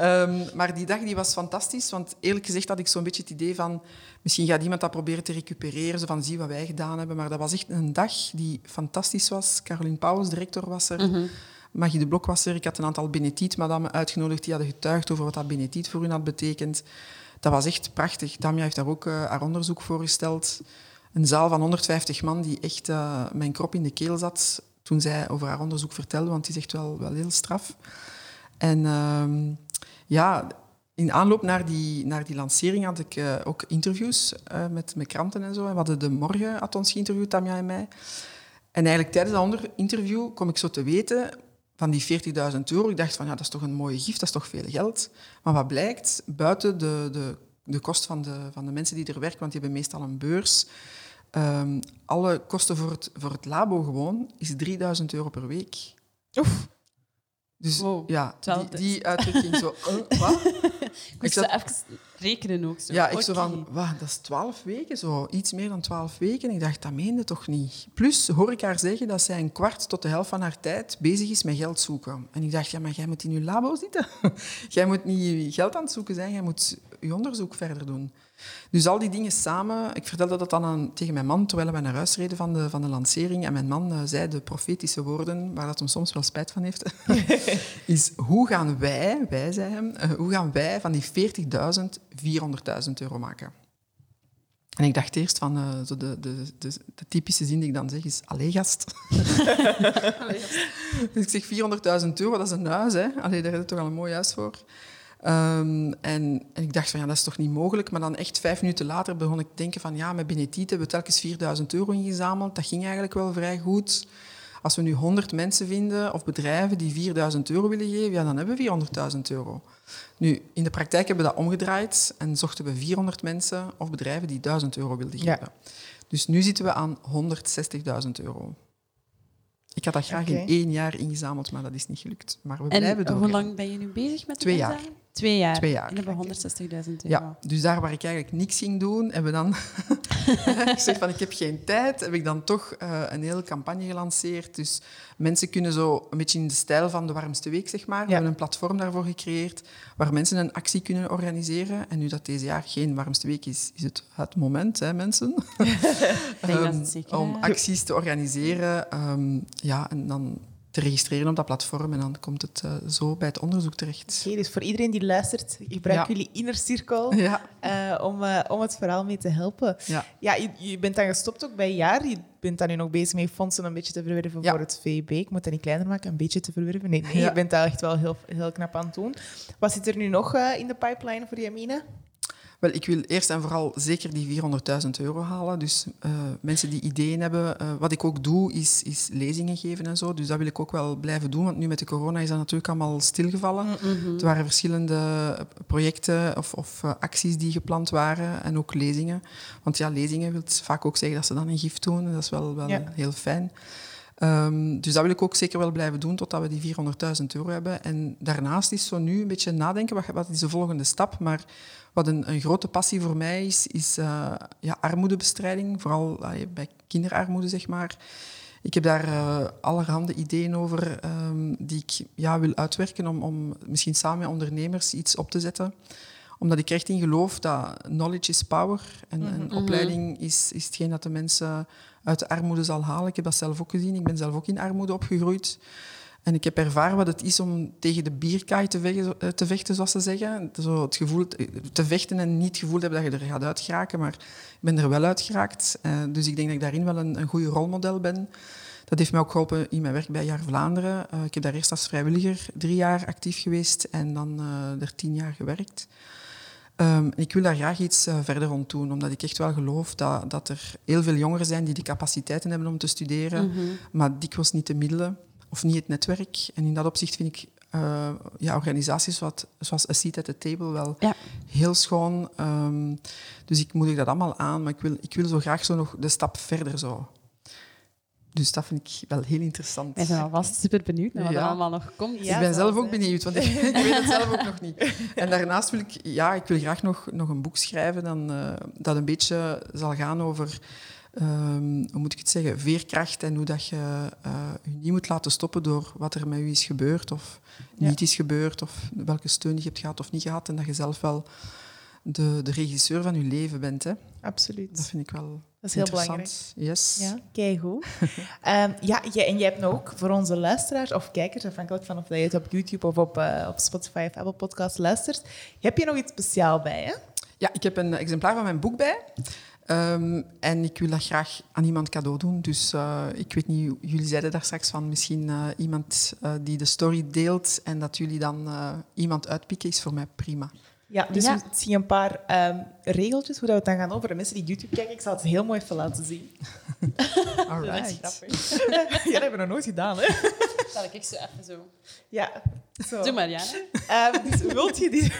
um, (laughs) maar die dag die was fantastisch, want eerlijk gezegd had ik zo'n beetje het idee van... Misschien gaat iemand dat proberen te recupereren, zo van zie wat wij gedaan hebben. Maar dat was echt een dag die fantastisch was. Caroline Pauwels, directeur, was er. Mm -hmm. Magie de Blok was er. Ik had een aantal Benetiet-madammen uitgenodigd die hadden getuigd over wat dat Benetiet voor hun had betekend. Dat was echt prachtig. Damia heeft daar ook uh, haar onderzoek voorgesteld. Een zaal van 150 man die echt uh, mijn krop in de keel zat toen zij over haar onderzoek vertelde, want die is echt wel, wel heel straf. En uh, ja, in aanloop naar die, naar die lancering had ik uh, ook interviews uh, met, met kranten en zo. En we hadden de morgen had ons geïnterviewd, Tamja en mij. En eigenlijk tijdens dat interview kom ik zo te weten van die 40.000 euro. Ik dacht van, ja, dat is toch een mooie gift, dat is toch veel geld. Maar wat blijkt, buiten de, de de kost van de, van de mensen die er werken, want die hebben meestal een beurs. Ehm, alle kosten voor het, voor het labo gewoon is 3000 euro per week.
Oef.
Dus
Wow,
ja, die, die uitdrukking zo... (laughs) wat?
Ik moest
zat-
even rekenen ook. Zo.
Ja, ik zo van, wat, dat is twaalf weken, zo. Iets meer dan twaalf weken. En ik dacht, dat meende toch niet? Plus hoor ik haar zeggen dat zij een kwart tot de helft van haar tijd bezig is met geld zoeken. En ik dacht, ja, maar jij moet in je labo zitten. (laughs) jij moet niet geld aan het zoeken zijn, jij moet je onderzoek verder doen. Dus al die dingen samen... Ik vertelde dat dan aan, tegen mijn man, terwijl we naar huis reden van de, van de lancering. En mijn man eh, zei de profetische woorden, waar dat hem soms wel spijt van heeft. (laughs) is, hoe gaan wij, wij zei hem, eh, hoe gaan wij van die 40.000 400.000 euro maken? En ik dacht eerst van, eh, zo de, de, de, de typische zin die ik dan zeg is, allee gast. (laughs) dus ik zeg 400.000 euro, dat is een huis, hè. Allee, daar heb je toch al een mooi huis voor. Ehm, en, en ik dacht van, ja, dat is toch niet mogelijk. Maar dan echt vijf minuten later begon ik te denken van, ja, met Benetiet hebben we telkens 4000 euro ingezameld. Dat ging eigenlijk wel vrij goed. Als we nu 100 mensen vinden of bedrijven die 4000 euro willen geven, ja, dan hebben we 400.000 euro. Nu, in de praktijk hebben we dat omgedraaid en zochten we 400 mensen of bedrijven die 1000 euro wilden
Ja.
geven. Dus nu zitten we aan 160.000 euro. Ik had dat graag in één jaar ingezameld, maar dat is niet gelukt. Maar we
En
blijven doorgaan.
hoe lang ben je nu bezig met de
Twee jaar.
Twee jaar.
Twee jaar.
En hebben 160.000 euro.
Ja, dus daar waar ik eigenlijk niks ging doen, hebben we dan (laughs) gezegd van ik heb geen tijd, heb ik dan toch eh, een hele campagne gelanceerd. Dus mensen kunnen zo een beetje in de stijl van de warmste week, zeg maar. We hebben een platform daarvoor gecreëerd waar mensen een actie kunnen organiseren. En nu dat deze jaar geen warmste week is, is het het moment, hè, mensen. (laughs) Ehm,
zeker...
om acties te organiseren ehm, ja, en dan te registreren op dat platform. En dan komt het eh, zo bij het onderzoek terecht.
Oké, dus voor iedereen die luistert, gebruik
Ja.
jullie inner cirkel
Ja,
eh, om, eh, om het verhaal mee te helpen.
ja.
Ja, je, je bent dan gestopt ook bij een jaar. Je bent dan nu nog bezig met fondsen een beetje te verwerven voor het VB. Ik moet dat niet kleiner maken, een beetje te verwerven. Nee, nee je bent daar echt wel heel, heel knap aan het doen. Wat zit er nu nog in de pipeline voor Jamina?
Wel, ik wil eerst en vooral zeker die 400.000 euro halen. Dus eh, mensen die ideeën hebben. eh, wat ik ook doe, is, is lezingen geven en zo. Dus dat wil ik ook wel blijven doen. Want nu met de corona is dat natuurlijk allemaal stilgevallen.
mhm.
Er waren verschillende projecten of, of eh, acties die gepland waren. En ook lezingen. Want ja, lezingen wil vaak ook zeggen dat ze dan een gift doen. En dat is wel, wel
Ja.
heel fijn. Ehm, dus dat wil ik ook zeker wel blijven doen totdat we die 400.000 euro hebben. En daarnaast is zo nu een beetje nadenken, wat, wat is de volgende stap? Maar wat een, een grote passie voor mij is, is eh, ja, armoedebestrijding. Vooral bij kinderarmoede, zeg maar. Ik heb daar eh, allerhande ideeën over ehm, die ik ja, wil uitwerken om, om misschien samen met ondernemers iets op te zetten. Omdat ik echt in geloof dat knowledge is power. En, en opleiding is, is hetgeen dat de mensen uit de armoede zal halen. Ik heb dat zelf ook gezien. Ik ben zelf ook in armoede opgegroeid. En ik heb ervaren wat het is om tegen de bierkaai te vechten, eh, te vechten zoals ze zeggen. Zo het gevoel te vechten en niet het gevoel hebben dat je er gaat uitgeraken. Maar ik ben er wel uitgeraakt. Eh, dus ik denk dat ik daarin wel een, een goede rolmodel ben. Dat heeft mij ook geholpen in mijn werk bij Jaar Vlaanderen. Eh, ik heb daar eerst als vrijwilliger drie jaar actief geweest en dan er tien jaar gewerkt. Ehm, ik wil daar graag iets eh, verder rond doen, omdat ik echt wel geloof dat, dat er heel veel jongeren zijn die de capaciteiten hebben om te studeren,
Mhm.
maar dikwijls niet de middelen of niet het netwerk. En in dat opzicht vind ik eh, ja, organisaties wat, zoals A Seat at the Table wel
Ja.
heel schoon. Ehm, dus ik moedig dat allemaal aan, maar ik wil, ik wil zo graag zo nog de stap verder zo. Dus dat vind ik wel heel interessant.
Wij zijn alvast super benieuwd naar wat er allemaal nog komt.
Ja,
ik ben zelf ook benieuwd, want ik, (laughs) ik weet het zelf ook nog niet. En daarnaast wil ik, ja, ik wil graag nog, nog een boek schrijven dan, eh, dat een beetje zal gaan over, ehm, hoe moet ik het zeggen, veerkracht en hoe dat je eh, je niet moet laten stoppen door wat er met u is gebeurd of
Ja.
niet is gebeurd of welke steun je hebt gehad of niet gehad en dat je zelf wel de, de regisseur van je leven bent. Hè.
Absoluut.
Dat vind ik wel
Dat is heel
interessant. Yes.
Ja, keigoed. (laughs) Ehm ja, jij, en jij hebt nou ook voor onze luisteraars of kijkers, afhankelijk van of je het op YouTube of op, eh, op Spotify of Apple Podcasts luistert, heb je nog iets speciaals bij, hè?
Ja, ik heb een exemplaar van mijn boek bij. Ehm, en ik wil dat graag aan iemand cadeau doen. Dus eh, ik weet niet, jullie zeiden daar straks van misschien eh, iemand die de story deelt en dat jullie dan iemand uitpikken, is voor mij prima.
Ja, dus
Ja.
we zien een paar ehm, regeltjes hoe dat we het dan gaan. Voor de mensen die YouTube kijken, ik zal het heel mooi even laten zien. (laughs)
All right. (laughs)
dat hebben we nog nooit gedaan, hè? (laughs)
Zal ik zo even zo...
Ja. Zo.
Doe maar, ja.
Ehm, dus wilt je, die,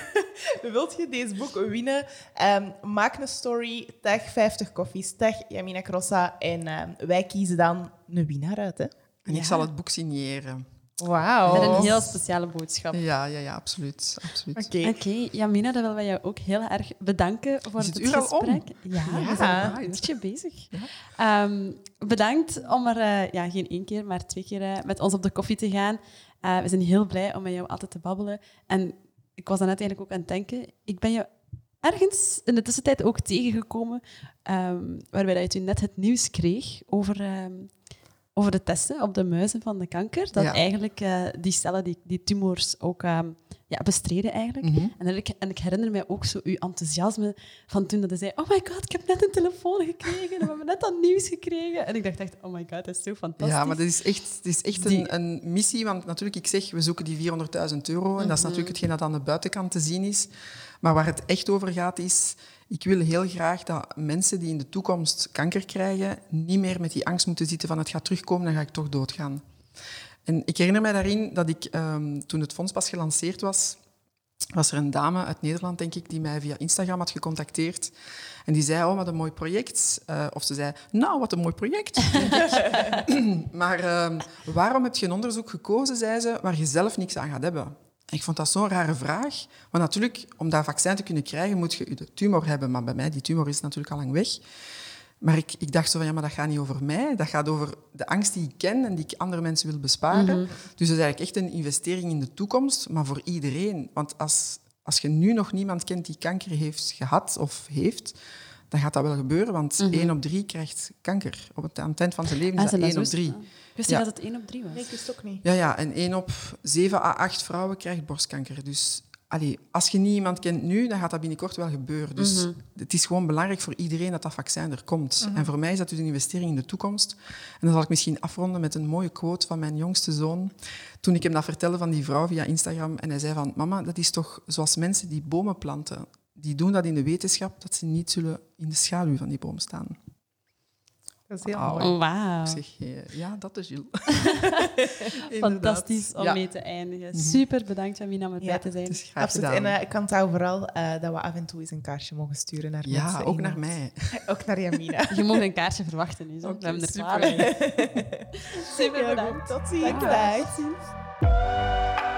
wilt je deze boek winnen? Ehm, maak een story, tag 50 koffies, tag Jamina Crossa en ehm, wij kiezen dan een winnaar uit. Hè?
En
Ja.
ik zal het boek signeren.
Wauw.
Met een heel speciale boodschap.
Ja, ja, ja, absoluut. absoluut.
Oké.
Oké, Jamina, dan willen wij jou ook heel erg bedanken voor het, gesprek. Ja,
Ja.
we zijn al een uurtje bezig. Ehm, bedankt om er eh, ja, geen één keer, maar twee keer eh, met ons op de koffie te gaan. Eh, we zijn heel blij om met jou altijd te babbelen. En ik was dan net eigenlijk ook aan het denken, ik ben je ergens in de tussentijd ook tegengekomen, ehm, waarbij dat je toen net het nieuws kreeg over, ehm, over de testen op de muizen van de kanker. Dat
Ja.
eigenlijk eh, die cellen, die, die tumors ook ehm, ja, bestreden eigenlijk.
Mhm.
En, ik, en ik herinner mij ook zo uw enthousiasme van toen dat hij zei, oh my god, ik heb net een telefoon gekregen, we hebben net dat nieuws gekregen. En ik dacht echt, oh my god, dat is zo fantastisch.
Ja, maar dat is echt, het is echt
Die-
een, een missie. Want natuurlijk, ik zeg, we zoeken die 400.000 euro. En dat is natuurlijk hetgeen dat aan de buitenkant te zien is. Maar waar het echt over gaat, is... Ik wil heel graag dat mensen die in de toekomst kanker krijgen, niet meer met die angst moeten zitten van het gaat terugkomen, dan ga ik toch doodgaan. En ik herinner mij daarin dat ik, ehm, toen het fonds pas gelanceerd was, was er een dame uit Nederland, denk ik, die mij via Instagram had gecontacteerd. En die zei, oh, wat een mooi project. Eh, of ze zei, nou, wat een mooi project. (laughs) maar ehm, waarom heb je een onderzoek gekozen, zei ze, waar je zelf niks aan gaat hebben? Ik vond dat zo'n rare vraag. Want natuurlijk, om dat vaccin te kunnen krijgen, moet je de tumor hebben. Maar bij mij, die tumor is natuurlijk al lang weg. Maar ik, ik dacht zo van, ja, maar dat gaat niet over mij. Dat gaat over de angst die ik ken en die ik andere mensen wil besparen. Dus dat is eigenlijk echt een investering in de toekomst, maar voor iedereen. Want als, als je nu nog niemand kent die kanker heeft gehad of heeft, dan gaat dat wel gebeuren. Want één op drie krijgt kanker. Op het, aan het eind van zijn leven
Ah,
is dat één op drie.
Ah. Ik wist niet
Ja.
dat het één op drie was.
Nee, ik wist ook niet.
Ja, ja, en één op zeven à acht vrouwen krijgt borstkanker. Dus allee, als je niet iemand kent nu, dan gaat dat binnenkort wel gebeuren. Dus het is gewoon belangrijk voor iedereen dat dat vaccin er komt. En voor mij is dat dus een investering in de toekomst. En dan zal ik misschien afronden met een mooie quote van mijn jongste zoon. Toen ik hem dat vertelde van die vrouw via Instagram. En hij zei van, mama, dat is toch zoals mensen die bomen planten. Die doen dat in de wetenschap, dat ze niet zullen in de schaduw van die boom staan.
Dat is heel
Wauw.
mooi.
Oh, Wauw.
Ik zeg, eh, ja, dat is Jules. (laughs)
Fantastisch om
Ja.
mee te eindigen. Super bedankt, Jamina, om erbij
Ja,
te zijn.
Het is graag
Absoluut. En eh, ik onthoud vooral eh, dat we af en toe eens een kaartje mogen sturen naar
ja,
mensen.
ook
in
naar mij. (laughs)
Ook naar Jamina. (laughs)
Je mag een kaartje verwachten nu. Zo.
Oké,
We hebben er
super.
Super bedankt.
goed. Tot ziens.
Dankjewel.
Dag.
Tot ziens.